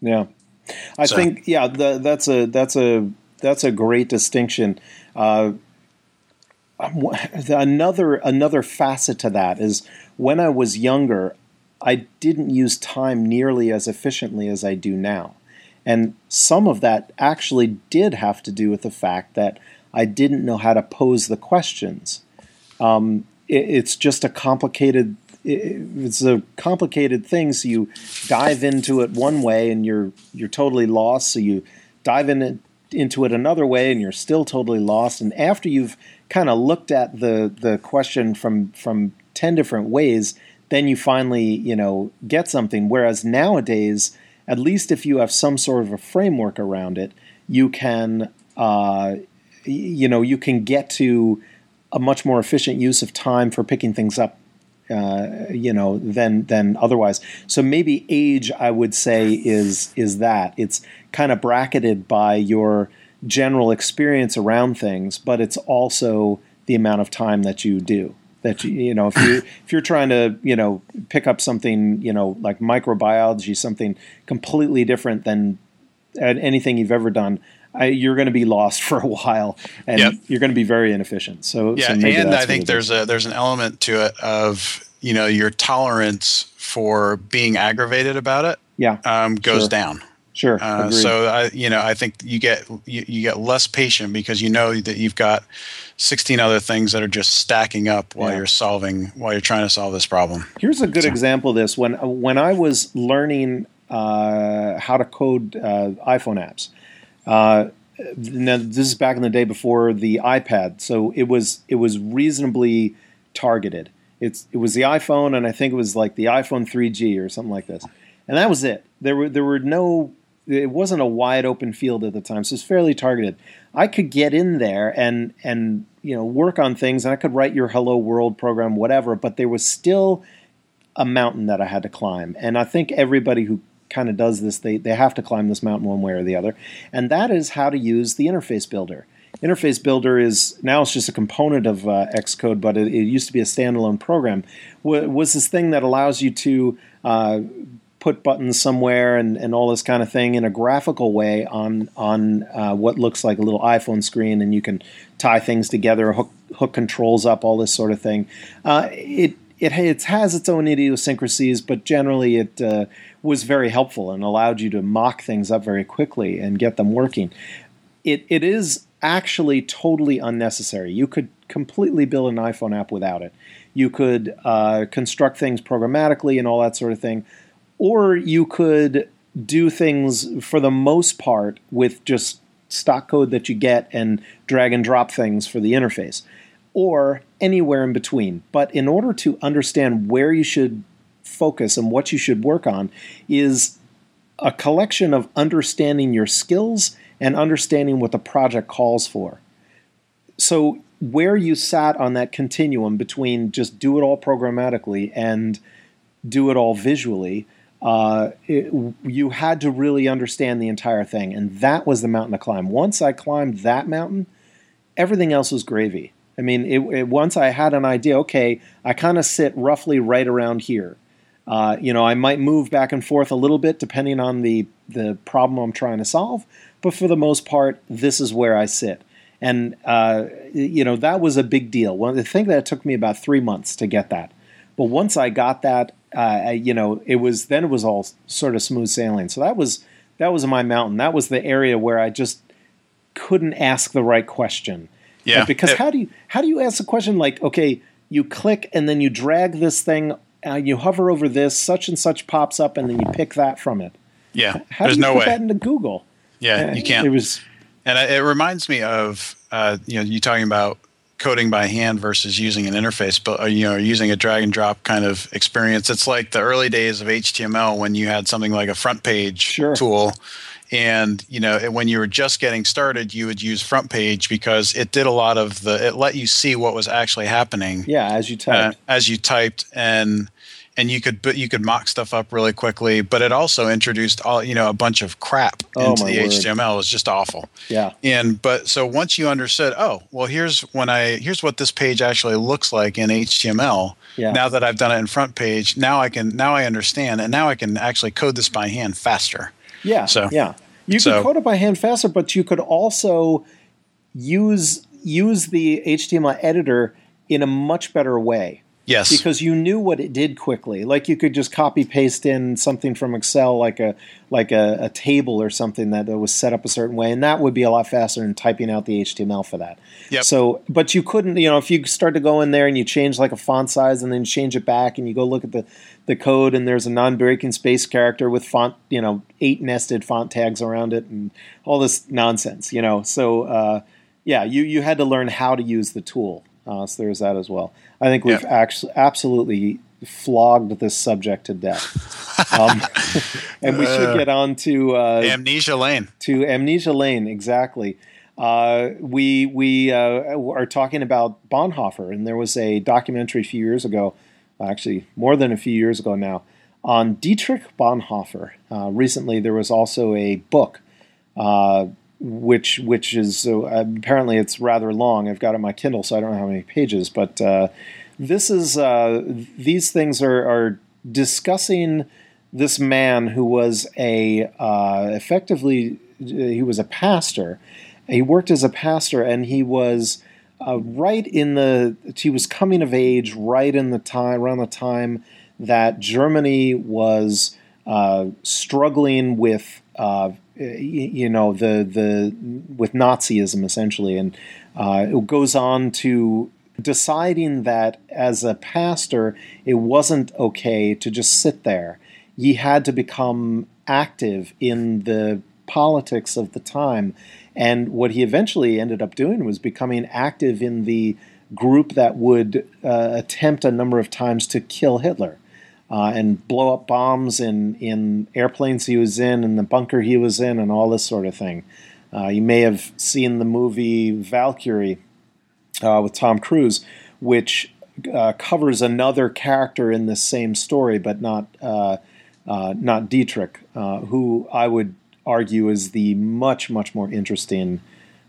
Yeah. I so. think yeah the, that's a that's a that's a great distinction. Uh, another another facet to that is when i was younger I didn't use time nearly as efficiently as I do now. And some of that actually did have to do with the fact that I didn't know how to pose the questions. Um, it, it's just a complicated. It, it's a complicated thing. So you dive into it one way and you're you're totally lost. So you dive in it, into it another way and you're still totally lost. And after you've kind of looked at the the question from from ten different ways, then you finally, you know, get something. Whereas nowadays, at least if you have some sort of a framework around it, you can, uh, you know, you can get to a much more efficient use of time for picking things up, uh, you know, than than otherwise. So maybe age, I would say, is is that it's kind of bracketed by your general experience around things, but it's also the amount of time that you do. That you, know, if you if you're trying to, you know, pick up something, you know, like microbiology, something completely different than anything you've ever done, I, you're going to be lost for a while, and yep. you're going to be very inefficient. So yeah, so and I think there's a there's an element to it of you know your tolerance for being aggravated about it. Yeah, um, goes sure. down. Sure. Uh, so I, you know, I think you get you, you get less patient because you know that you've got 16 other things that are just stacking up while yeah. you're solving while you're trying to solve this problem. Here's a good so. example of this. When when I was learning uh, how to code uh, iPhone apps, uh, now this is back in the day before the iPad, so it was it was reasonably targeted. It's it was the iPhone, and I think it was like the iPhone 3G or something like this, and that was it. There were there were no it wasn't a wide open field at the time, so it's fairly targeted. I could get in there and and you know work on things, and I could write your Hello World program, whatever. But there was still a mountain that I had to climb, and I think everybody who kind of does this, they, they have to climb this mountain one way or the other. And that is how to use the interface builder. Interface Builder is now it's just a component of uh, Xcode, but it, it, used to be a standalone program. W- was this thing that allows you to uh, put buttons somewhere and, and all this kind of thing in a graphical way on on uh, what looks like a little iPhone screen, and you can tie things together, hook hook controls up, all this sort of thing. Uh, it it, it has its own idiosyncrasies, but generally it uh, was very helpful and allowed you to mock things up very quickly and get them working. It, it is actually totally unnecessary. You could completely build an iPhone app without it. You could uh, construct things programmatically and all that sort of thing, or you could do things for the most part with just stock code that you get and drag and drop things for the interface or anywhere in between. But in order to understand where you should focus and what you should work on, is a collection of understanding your skills and understanding what the project calls for. So, where you sat on that continuum between just do it all programmatically and do it all visually, uh, it, you had to really understand the entire thing. And that was the mountain to climb. Once I climbed that mountain, everything else was gravy. I mean, it, it, once I had an idea, okay, I kind of sit roughly right around here. Uh, you know, I might move back and forth a little bit depending on the the problem I'm trying to solve, but for the most part, this is where I sit. And uh, you know, that was a big deal. Well, the thing that took me about three months to get that, but once I got that, uh, you know, it was then it was all sort of smooth sailing. So that was that was my mountain. That was the area where I just couldn't ask the right question yeah. because how do you how do you ask a question like, okay, you click and then you drag this thing, uh, you hover over this, such and such pops up, and then you pick that from it. Yeah. How There's do you no put way. that into Google? Yeah, uh, you can't. It was, and it reminds me of uh, you know you talking about coding by hand versus using an interface, but uh, you know using a drag and drop kind of experience. It's like the early days of HTML when you had something like a FrontPage sure. tool and you know when you were just getting started you would use FrontPage because it did a lot of the it let you see what was actually happening yeah as you typed uh, as you typed and and you could you could mock stuff up really quickly but it also introduced all you know a bunch of crap oh, into the word. html it was just awful yeah and but so once you understood oh well here's when i here's what this page actually looks like in html yeah. now that i've done it in FrontPage now i can now i understand and now i can actually code this by hand faster yeah. So yeah, you so, could code it by hand faster, but you could also use use the HTML editor in a much better way. Yes. Because you knew what it did quickly. Like you could just copy paste in something from Excel like a like a, a, table or something that was set up a certain way, and that would be a lot faster than typing out the HTML for that. Yep. So but you couldn't, you know, if you start to go in there and you change like a font size and then change it back and you go look at the, the code and there's a non-breaking space character with font, you know, eight nested font tags around it and all this nonsense, you know. So uh, yeah, you, you had to learn how to use the tool. Uh, so there's that as well. I think we've yep. actually absolutely flogged this subject to death. Um, and we should get on to uh, Amnesia Lane. To Amnesia Lane, exactly. Uh, we we uh, are talking about Bonhoeffer, and there was a documentary a few years ago, actually more than a few years ago now, on Dietrich Bonhoeffer. Uh, recently, there was also a book uh, which which is uh, apparently it's rather long. I've got it on my Kindle, so I don't know how many pages. But uh, this is uh, these things are, are discussing this man who was a uh, effectively he was a pastor. He worked as a pastor, and he was uh, right in the he was coming of age right in the time around the time that Germany was uh, struggling with uh, you know the the with Nazism essentially, and uh, it goes on to deciding that as a pastor it wasn't okay to just sit there. He had to become active in the politics of the time and what he eventually ended up doing was becoming active in the group that would uh, attempt a number of times to kill Hitler uh, and blow up bombs in, in airplanes he was in and the bunker he was in and all this sort of thing. Uh, you may have seen the movie Valkyrie uh, with Tom Cruise, which uh, covers another character in the same story, but not uh, not Dietrich, who I would argue is the much much more interesting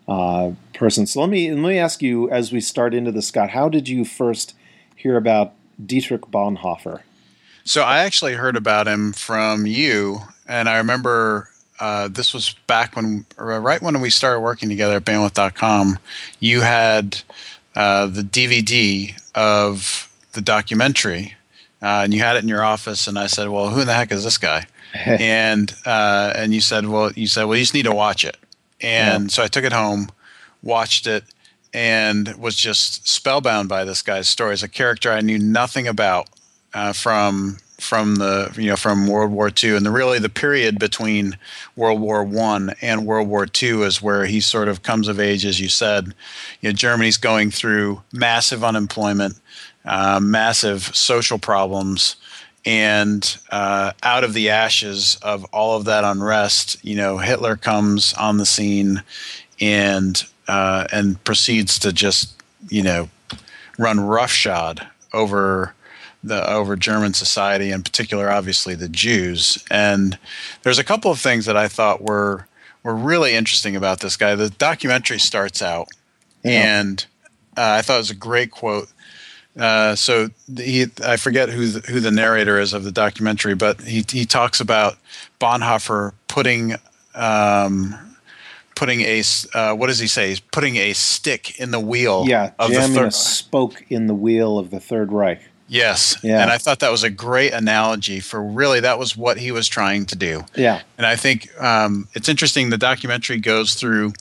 uh, person. So let me let me ask you as we start into this, Scott. How did you first hear about Dietrich Bonhoeffer? So I actually heard about him from you, and I remember uh, this was back when right when we started working together at Bandwidth.com. You had uh, the DVD of the documentary, uh, and you had it in your office. And I said, "Well, who in the heck is this guy?" and uh, and you said, well, you said, well, you just need to watch it. And yeah. so I took it home, watched it, and was just spellbound by this guy's story. As a character I knew nothing about uh, from from the you know from World War II, and the really the period between World War One and World War II is where he sort of comes of age, as you said. You know, Germany's going through massive unemployment, uh, massive social problems and uh, out of the ashes of all of that unrest, you know, Hitler comes on the scene and uh, and proceeds to just you know run roughshod over the over German society, in particular, obviously the Jews. And there's a couple of things that I thought were were really interesting about this guy. The documentary starts out, yeah. and uh, I thought it was a great quote uh, so he, I forget who the, who the narrator is of the documentary, but he he talks about Bonhoeffer putting um, putting a uh, what does he say? He's putting a stick in the wheel. Yeah, of jamming the a spoke in the wheel of the Third Reich. Yes. Yeah. And I thought that was a great analogy for really that was what he was trying to do. Yeah. And I think um, it's interesting. The documentary goes through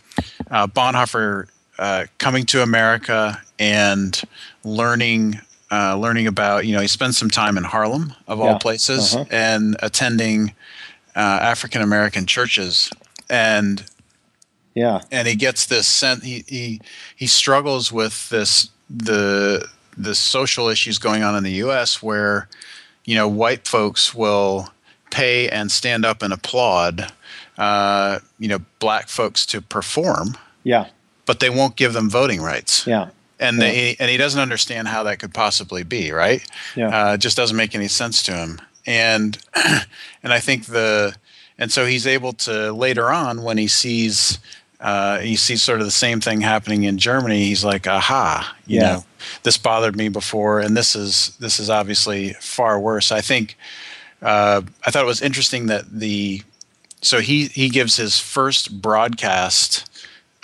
uh, Bonhoeffer uh, coming to America and learning uh, learning about you know he spends some time in Harlem of all places uh-huh. and attending uh, African American churches and yeah and he gets this sense he, he he struggles with this the the social issues going on in the U.S. where you know white folks will pay and stand up and applaud uh, you know black folks to perform yeah but they won't give them voting rights yeah and yeah. they, and he doesn't understand how that could possibly be right. Yeah, uh, it just doesn't make any sense to him. And and I think the and so he's able to later on when he sees uh, he sees sort of the same thing happening in Germany. He's like, aha, you yeah. know, this bothered me before, and this is this is obviously far worse. I think uh, I thought it was interesting that the so he he gives his first broadcast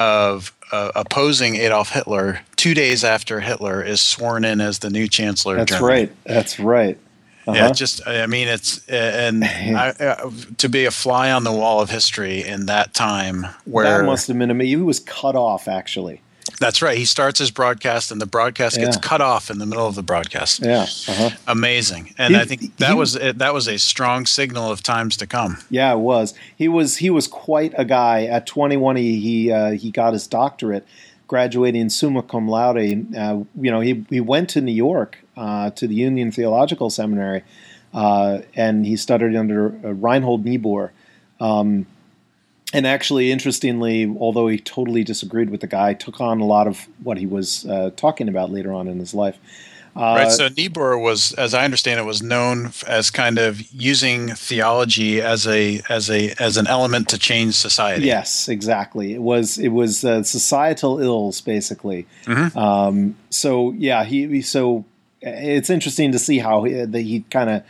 of uh, opposing Adolf Hitler two days after Hitler is sworn in as the new chancellor. That's right. That's right. Uh-huh. Yeah, just I mean it's and I, uh, to be a fly on the wall of history in that time where that must have been amazing. He was cut off actually. That's right. He starts his broadcast, and the broadcast yeah. gets cut off in the middle of the broadcast. Yeah, uh-huh. amazing. And he, I think that he, was that was a strong signal of times to come. Yeah, it was. He was he was quite a guy. At 21, he he, uh, he got his doctorate, graduating summa cum laude. Uh, you know, he he went to New York uh, to the Union Theological Seminary, uh, and he studied under uh, Reinhold Niebuhr. Um, and actually, interestingly, although he totally disagreed with the guy, took on a lot of what he was uh, talking about later on in his life. Uh, right. So Niebuhr was, as I understand it, was known as kind of using theology as a as a as an element to change society. Yes, exactly. It was it was uh, societal ills basically. Mm-hmm. Um, so yeah, he so it's interesting to see how he, that he kind of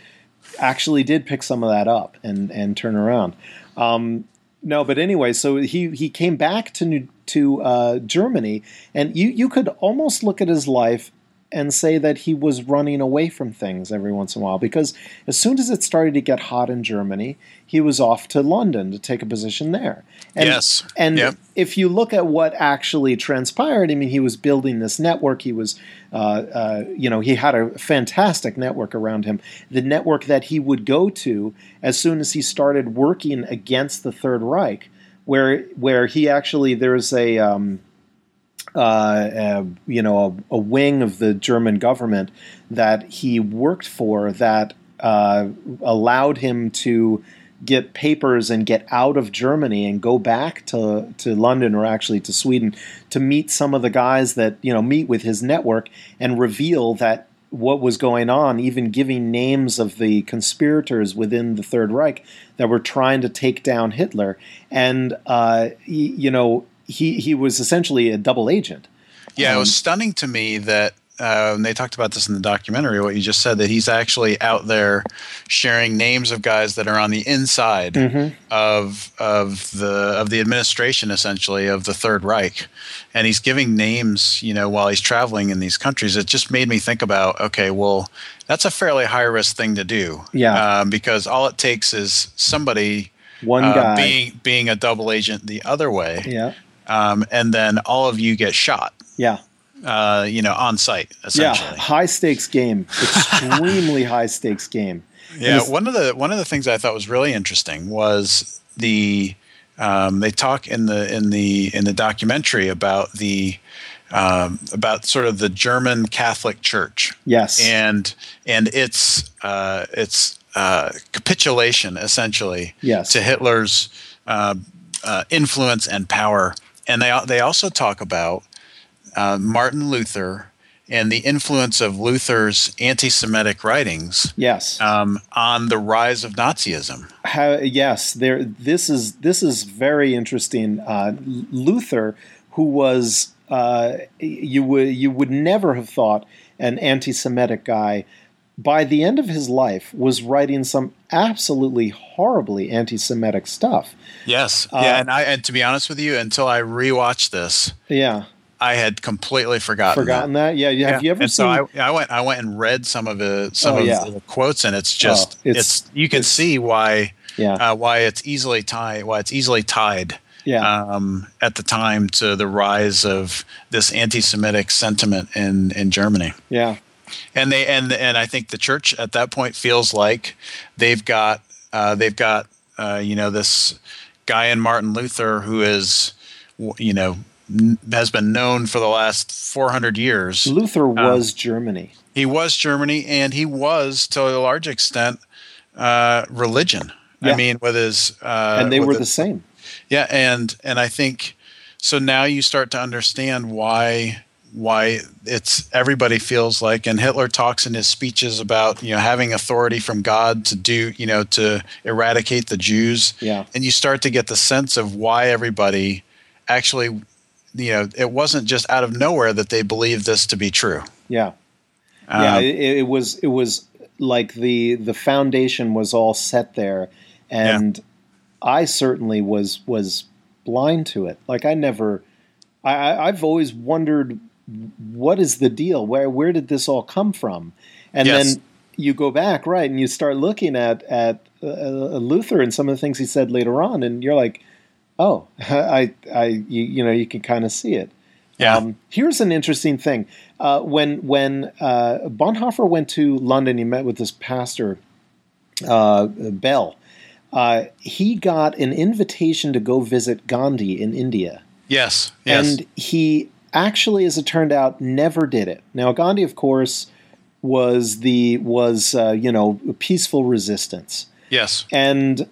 actually did pick some of that up and and turn around. Um, no, but anyway, so he he came back to New, to uh, Germany, and you you could almost look at his life and say that he was running away from things every once in a while because as soon as it started to get hot in Germany, he was off to London to take a position there. And, yes. And yep. if you look at what actually transpired, I mean, he was building this network. He was, uh, uh, you know, he had a fantastic network around him. The network that he would go to as soon as he started working against the Third Reich, where where he actually there's a um, uh, you know, a, a, wing of the German government that he worked for that uh, allowed him to get papers and get out of Germany and go back to, to London or actually to Sweden to meet some of the guys that, you know, meet with his network and reveal that what was going on, even giving names of the conspirators within the Third Reich that were trying to take down Hitler. And, uh, you know, he he was essentially a double agent. Yeah, um, it was um, stunning to me that uh, they talked about this in the documentary. What you just said that he's actually out there sharing names of guys that are on the inside mm-hmm. of of the of the administration, essentially of the Third Reich, and he's giving names. You know, while he's traveling in these countries, it just made me think about okay, well, that's a fairly high risk thing to do. Yeah, um, because all it takes is somebody one uh, guy being being a double agent the other way. Yeah um, and then all of you get shot. Yeah. Uh, you know, on site essentially. Yeah, high stakes game, extremely high stakes game. Yeah, one of the one of the things I thought was really interesting was the um, they talk in the in the in the documentary about the um, about sort of the German Catholic Church. Yes, and and its uh, its uh, capitulation essentially yes. to Hitler's uh, uh influence and power and they they also talk about uh, Martin Luther and the influence of Luther's anti-Semitic writings. Yes. Um, on the rise of Nazism. How, yes, there. This is this is very interesting. Uh, Luther, who was uh, you would you would never have thought an anti-Semitic guy by the end of his life, was writing some absolutely horribly anti-Semitic stuff. Yes, uh, yeah, and I and to be honest with you, until I rewatched this, yeah, I had completely forgotten forgotten that. that? Yeah, have yeah. you ever and seen? So I, I, went I went and read some of the some oh, of yeah. the quotes, and it's just oh, it's, it's, you can it's, see why yeah uh, why it's easily tied why it's easily tied yeah. Um, at the time to the rise of this anti-Semitic sentiment in in Germany. Yeah, and they and and I think the church at that point feels like they've got uh, they've got uh, you know this guy in Martin Luther who is you know has been known for the last 400 years. Luther um, was um, Germany. He was Germany, and he was to a large extent uh, religion. Yeah. I mean, with his uh, and they were his, the same. Yeah, and and I think so. Now you start to understand why why it's everybody feels like and Hitler talks in his speeches about you know having authority from God to do you know to eradicate the Jews. Yeah. And you start to get the sense of why everybody actually you know it wasn't just out of nowhere that they believed this to be true. Yeah. Um, yeah it, it, was it was like the the foundation was all set there. And yeah. I certainly was was blind to it. Like I never I, I've always wondered what is the deal? Where where did this all come from? And yes. then you go back right and you start looking at at uh, Luther and some of the things he said later on, and you're like, oh, I I you, you know you can kind of see it. Yeah. Um, here's an interesting thing. Uh, when when uh, Bonhoeffer went to London, he met with this pastor, uh, Bell. Uh, he got an invitation to go visit Gandhi in India. Yes, yes. And he actually, as it turned out, never did it. Now, Gandhi, of course, was the was uh, you know peaceful resistance. Yes, and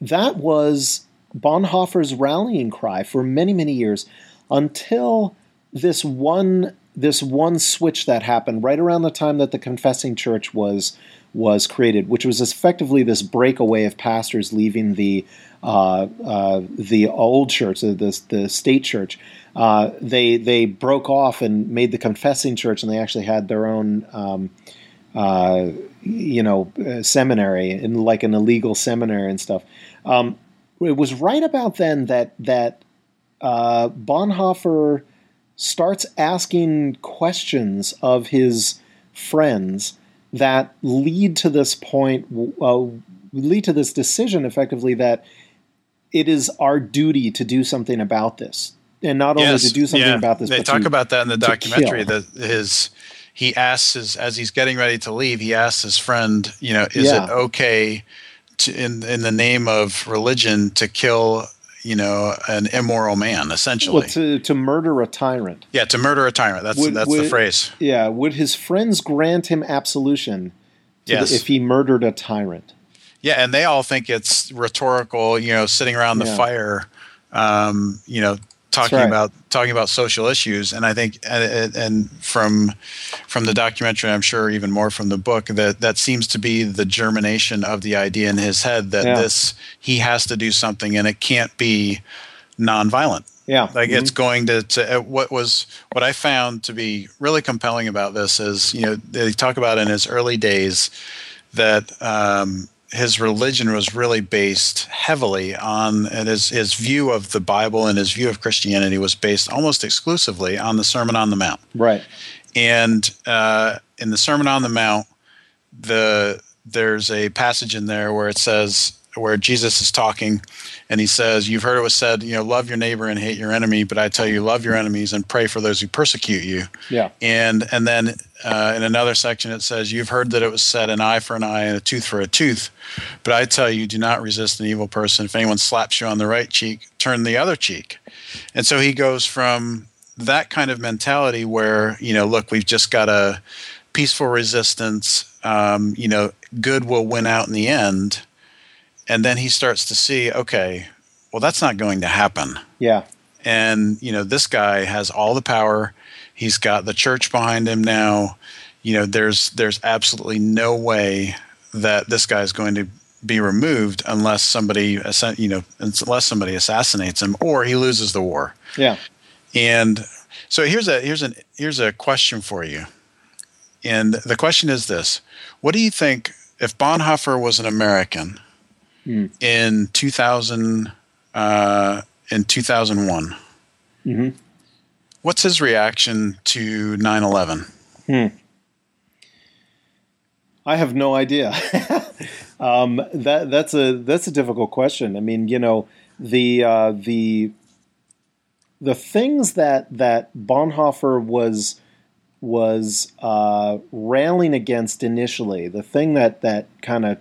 that was Bonhoeffer's rallying cry for many many years until this one this one switch that happened right around the time that the confessing church was was created, which was effectively this breakaway of pastors leaving the uh, uh, the old church, the the state church. Uh, they they broke off and made the confessing church, and they actually had their own. Um, uh, you know, uh, seminary and like an illegal seminary and stuff. Um, it was right about then that that uh, Bonhoeffer starts asking questions of his friends that lead to this point, uh, lead to this decision effectively that it is our duty to do something about this. And not only yes, to do something yeah. about this, they talk to, about that in the documentary. That his he asks his as he's getting ready to leave, he asks his friend, you know, is yeah. it okay to, in in the name of religion to kill you know an immoral man essentially well, to to murder a tyrant yeah to murder a tyrant that's would, that's would, the phrase yeah would his friends grant him absolution yes. The, if he murdered a tyrant yeah and they all think it's rhetorical you know sitting around the yeah. fire um, you know talking right. about talking about social issues and i think and, and, from from the documentary i'm sure even more from the book that that seems to be the germination of the idea in his head that yeah. this he has to do something and it can't be nonviolent yeah like mm-hmm. it's going to, to uh, what was what i found to be really compelling about this is you know they talk about in his early days that um, his religion was really based heavily on and his his view of the Bible and his view of Christianity was based almost exclusively on the Sermon on the Mount. Right. And uh, in the Sermon on the Mount, the there's a passage in there where it says where Jesus is talking and he says, You've heard it was said, you know, love your neighbor and hate your enemy, but I tell you, love your enemies and pray for those who persecute you. Yeah. And and then uh, in another section it says, You've heard that it was said, an eye for an eye and a tooth for a tooth. But I tell you, do not resist an evil person. If anyone slaps you on the right cheek, turn the other cheek. And so he goes from that kind of mentality where, you know, look, we've just got a peaceful resistance, um, you know, good will win out in the end and then he starts to see okay well that's not going to happen. Yeah. And you know this guy has all the power. He's got the church behind him now. You know there's there's absolutely no way that this guy is going to be removed unless somebody you know unless somebody assassinates him or he loses the war. Yeah. And so here's a here's an here's a question for you. And the question is this. What do you think if bonhoeffer was an american mm. in 2000 uh, in 2001. Mm-hmm. What's his reaction to 9/11? Hmm. I have no idea. um, that that's a that's a difficult question. I mean, you know, the uh, the the things that that Bonhoeffer was was uh, railing against initially, the thing that that kind of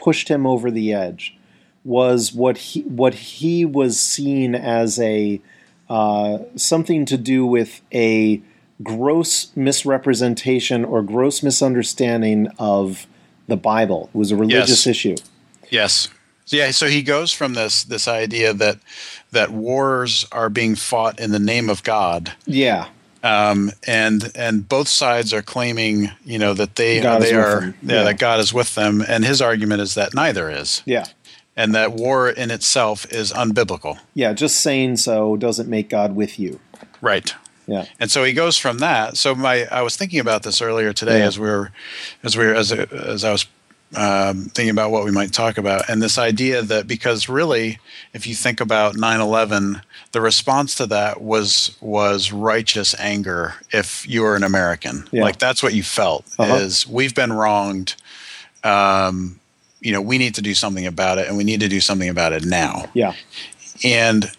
pushed him over the edge was what he what he was seen as a uh, something to do with a gross misrepresentation or gross misunderstanding of the Bible. It was a religious yes. issue. Yes. Yeah, so he goes from this this idea that that wars are being fought in the name of God. Yeah um, and and both sides are claiming you know that they God they are yeah, yeah, that God is with them, and his argument is that neither is. Yeah. And that war in itself is unbiblical. Yeah, just saying so doesn't make God with you. Right. Yeah. And so he goes from that. So my I was thinking about this earlier today yeah. as we were as we were as as I was um, thinking about what we might talk about, and this idea that because really, if you think about 9/11, the response to that was was righteous anger. If you were an American, yeah. like that's what you felt uh-huh. is we've been wronged. Um, you know, we need to do something about it, and we need to do something about it now. Yeah, and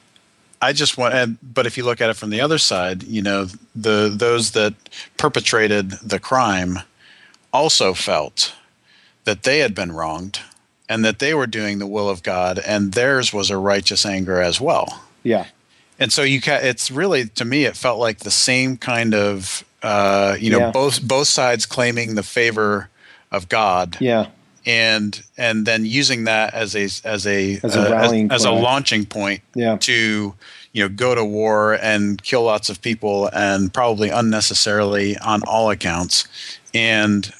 I just want, but if you look at it from the other side, you know, the those that perpetrated the crime also felt that they had been wronged and that they were doing the will of God and theirs was a righteous anger as well. Yeah. And so you ca- it's really to me it felt like the same kind of uh, you know yeah. both both sides claiming the favor of God. Yeah. And and then using that as a as a as a, uh, as, as, a launching point yeah. to you know go to war and kill lots of people and probably unnecessarily on all accounts and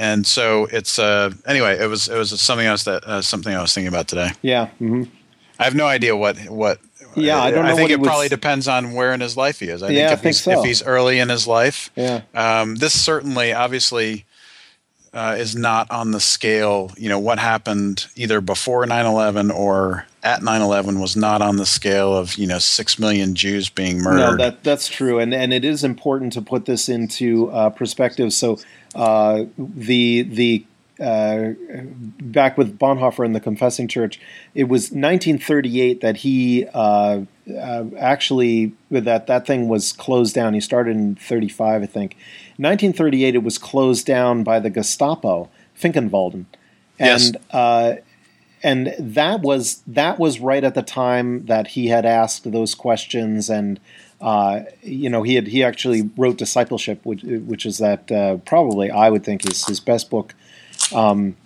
and so it's uh anyway it was it was something else that uh, something I was thinking about today. Yeah. Mm-hmm. I have no idea what what. Yeah, I don't know. I think it was... probably depends on where in his life he is. I yeah, think if I think he's so. if he's early in his life, yeah. Um, this certainly, obviously, uh, is not on the scale. You know what happened either before 9/11 or at 9/11 was not on the scale of you know six million Jews being murdered. No, that that's true, and and it is important to put this into uh, perspective. So uh, the the uh, back with Bonhoeffer and the Confessing Church, it was 1938 that he uh, uh, actually that that thing was closed down. He started in 35, I think. 1938, it was closed down by the Gestapo, Finkenwalde, and yes. Uh, and that was that was right at the time that he had asked those questions and. Uh, you know, he had he actually wrote Discipleship, which which is that uh, probably I would think is his best book um,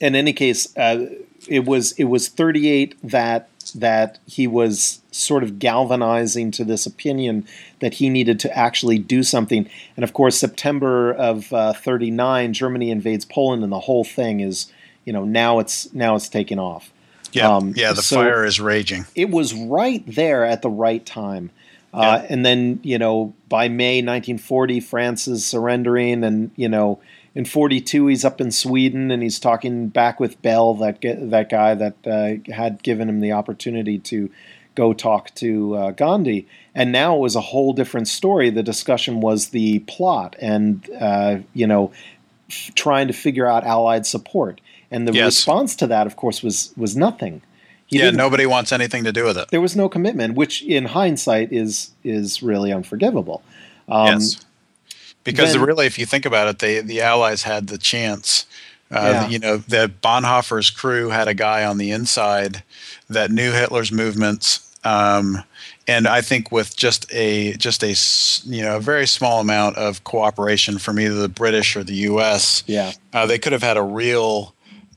in any case, uh, it was it was 38 that that he was sort of galvanizing to this opinion that he needed to actually do something. And of course, September of uh, 39, Germany invades Poland, and the whole thing is, you know, now it's now it's taking off. Yeah, um, yeah, the so fire is raging. It was right there at the right time. Uh, yeah. And then, you know, by May 1940, France is surrendering, and you know, in 42 he's up in Sweden and he's talking back with Bell that that guy that uh, had given him the opportunity to go talk to uh, Gandhi and now it was a whole different story the discussion was the plot and uh, you know f- trying to figure out allied support and the yes. response to that of course was was nothing he yeah nobody wants anything to do with it there was no commitment which in hindsight is is really unforgivable um, yes because then, really, if you think about it, they the Allies had the chance. Uh, yeah. You know, the Bonhoeffer's crew had a guy on the inside that knew Hitler's movements, um, and I think with just a just a you know a very small amount of cooperation from either the British or the U.S., yeah, uh, they could have had a real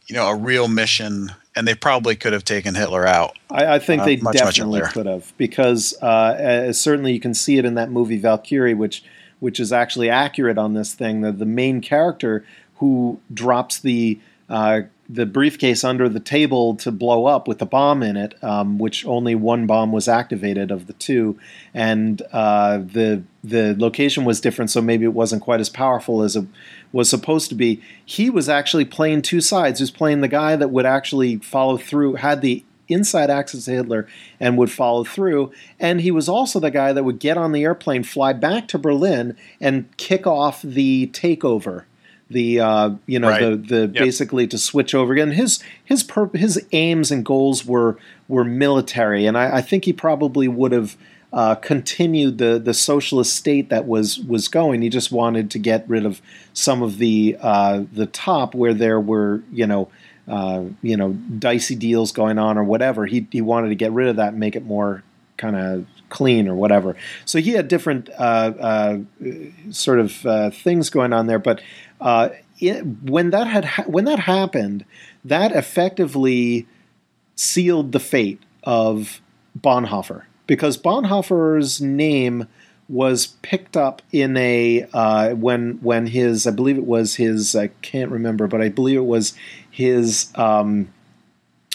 you know a real mission and they probably could have taken Hitler out. I, I think uh, they much, definitely much could have, because uh, certainly you can see it in that movie Valkyrie, which which is actually accurate on this thing. The, the main character who drops the uh, the briefcase under the table to blow up with the bomb in it, um, which only one bomb was activated of the two, and uh, the the location was different, so maybe it wasn't quite as powerful as it was supposed to be. He was actually playing two sides. He was playing the guy that would actually follow through, had the inside access to Hitler and would follow through. And he was also the guy that would get on the airplane, fly back to Berlin, and kick off the takeover. The uh, you know right. the the yep. basically to switch over again. His his pur- his aims and goals were were military, and I, I think he probably would have uh, continued the the socialist state that was was going. He just wanted to get rid of some of the uh, the top where there were you know uh, you know, dicey deals going on or whatever. He he wanted to get rid of that and make it more kind of clean or whatever. So he had different uh, uh, sort of uh, things going on there. But it, when that had ha- when that happened, that effectively sealed the fate of Bonhoeffer because Bonhoeffer's name was picked up in a uh, when when his I believe it was his I can't remember but I believe it was his um,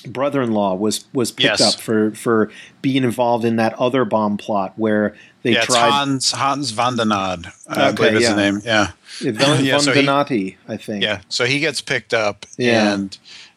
brother-in-law was was picked yes. up for for being involved in that other bomb plot where they yeah, tried Hans Hans van den Nod, I believe is yeah. the name. Yeah, Van, yeah, so Dohnanyi, I think. Yeah, so he gets picked up, yeah. and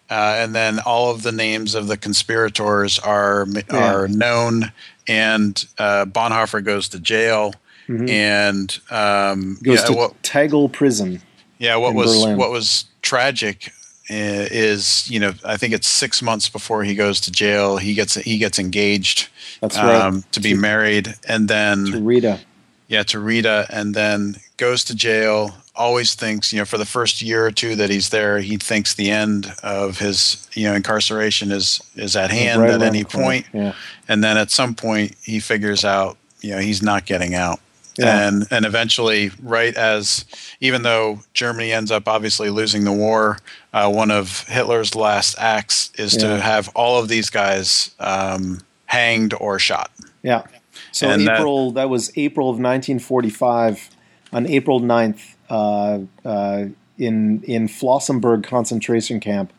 uh, and then all of the names of the conspirators are are known and uh, Bonhoeffer goes to jail, mm-hmm. and um, goes yeah, to what, Tegel prison. Yeah, what was Berlin. what was tragic uh, is you know I think it's six months before he goes to jail. He gets he gets engaged. That's right. Um, to be to, married, and then to Rita. Yeah, to Rita, and then goes to jail. Always thinks, you know, for the first year or two that he's there, he thinks the end of his, you know, incarceration is is at hand right at any point. Yeah. And then at some point, he figures out, you know, he's not getting out. Yeah. And and eventually, right as even though Germany ends up obviously losing the war, uh, one of Hitler's last acts is Yeah. to have all of these guys um, hanged or shot. Yeah. So and April that, that, was April of 1945 on April 9th uh, uh, in in Flossenbürg concentration camp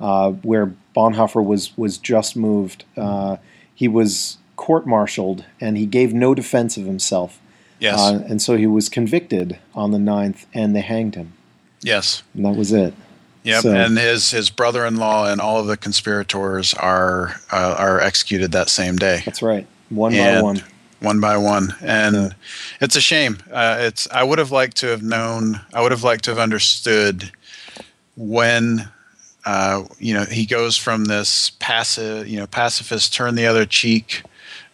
uh, where Bonhoeffer was was just moved. Uh, he was court-martialed and he gave no defense of himself. Yes. Uh, and so he was convicted on the 9th and they hanged him. Yes. And that was it. Yep, so, and his his brother-in-law and all of the conspirators are uh, are executed that same day. That's right, one and by one, one by one, and yeah. it's a shame. Uh, it's I would have liked to have known. I would have liked to have understood when. Uh, you know, he goes from this passive, you know, pacifist, turn the other cheek,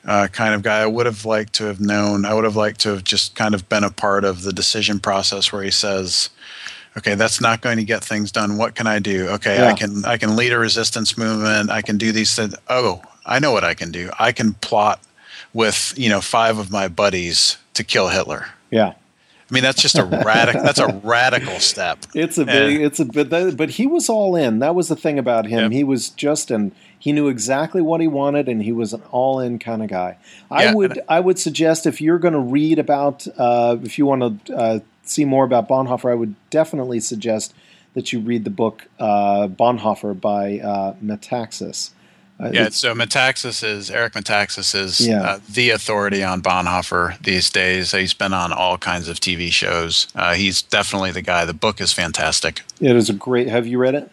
uh, kind of guy. I would have liked to have known. I would have liked to have just kind of been a part of the decision process where he says, okay that's not going to get things done what can i do okay yeah. i can i can lead a resistance movement i can do these things oh i know what i can do i can plot with you know five of my buddies to kill hitler yeah I mean, that's just a radical. that's a radical step. It's a big. And, it's a but. But he was all in. That was the thing about him. Yep. He was just and he knew exactly what he wanted, and he was an all in kind of guy. I yeah, would. I would suggest if you're going to read about, uh, if you want to uh, see more about Bonhoeffer, I would definitely suggest that you read the book uh, Bonhoeffer by uh, Metaxas. Uh, yeah, so Metaxas is Eric Metaxas is yeah. uh, the authority on Bonhoeffer these days. He's been on all kinds of TV shows. Uh, he's definitely the guy. The book is fantastic. It is a great. Have you read it?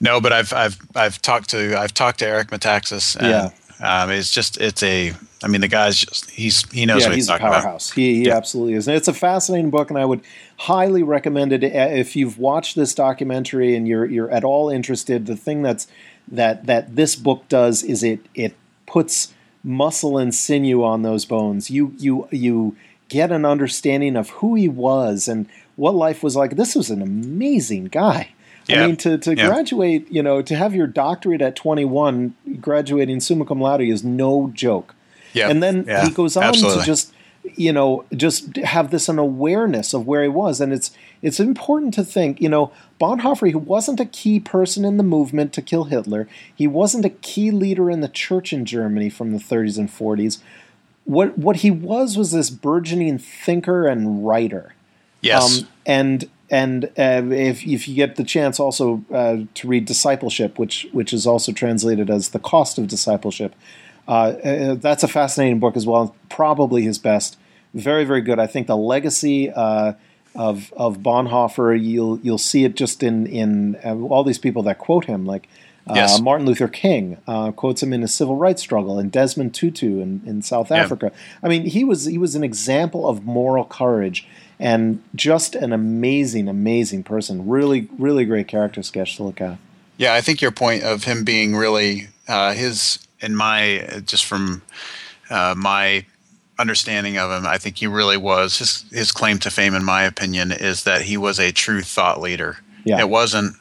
No, but I've I've I've talked to I've talked to Eric Metaxas. And, yeah, um, it's just it's a I mean, the guy's just he's he knows yeah, what he's, he's a powerhouse. He, he yeah. absolutely is, and it's a fascinating book, and I would highly recommend it if you've watched this documentary and you're you're at all interested. The thing that's that that this book does is it it puts muscle and sinew on those bones. You you you get an understanding of who he was and what life was like. This was an amazing guy. Yeah. I mean, to, to yeah. graduate, you know, to have your doctorate at 21, graduating summa cum laude is no joke. Yeah. And then yeah. he goes on Absolutely. to just you know just have this an awareness of where he was and it's it's important to think you know bonhoeffer he wasn't a key person in the movement to kill hitler he wasn't a key leader in the church in germany from the 30s and 40s what what he was was this burgeoning thinker and writer yes um, and and uh, if, if you get the chance also uh, to read discipleship which which is also translated as the cost of discipleship uh, uh, that's a fascinating book as well. Probably his best. Very, very good. I think the legacy uh, of of Bonhoeffer, you'll you'll see it just in in uh, all these people that quote him, like uh, yes. Martin Luther King quotes him in his civil rights struggle, and Desmond Tutu in, in South yeah. Africa. I mean, he was he was an example of moral courage and just an amazing, amazing person. Really, really great character sketch to look at. Yeah, I think your point of him being really uh, his in my just from uh, my understanding of him, I think he really was his his claim to fame, in my opinion, is that he was a true thought leader. Yeah. It wasn't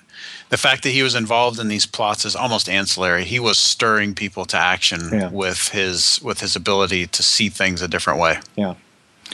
the fact that he was involved in these plots is almost ancillary. He was stirring people to action yeah. with his with his ability to see things a different way. Yeah.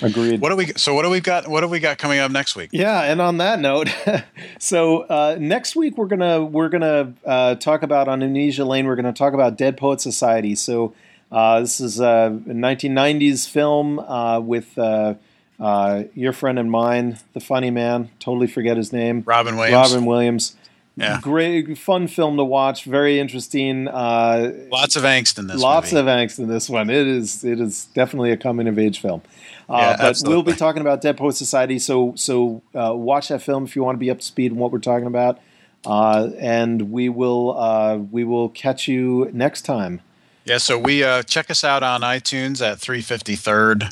Agreed. What do we? So what do we got? What have we got coming up next week? Yeah, and on that note, so uh, next week we're gonna we're gonna uh, talk about on Amnesia Lane. We're gonna talk about Dead Poet Society. So uh, this is a 1990s film uh, with uh, uh, your friend and mine, the funny man. Totally forget his name. Robin Williams. Robin Williams. Yeah. Great, fun film to watch. Very interesting. Uh, lots of angst in this. Lots movie. of angst in this one. It is. It is definitely a coming of age film. Uh, yeah, but absolutely. we'll be talking about Dead Poet Society. So so uh, watch that film if you want to be up to speed on what we're talking about. Uh, and we will uh, we will catch you next time. Yeah. So we uh, check us out on iTunes at 353rd.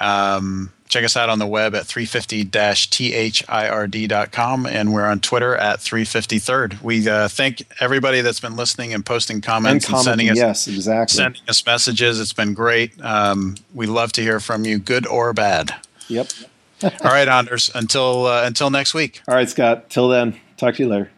Um, Check us out on the web at 350-third.com and we're on Twitter at 350third. We uh, thank everybody that's been listening and posting comments and, and sending us yes, exactly. sending us messages. It's been great. Um, we love to hear from you, good or bad. Yep. All right, Anders. Until uh, until next week. All right, Scott. Till then. Talk to you later.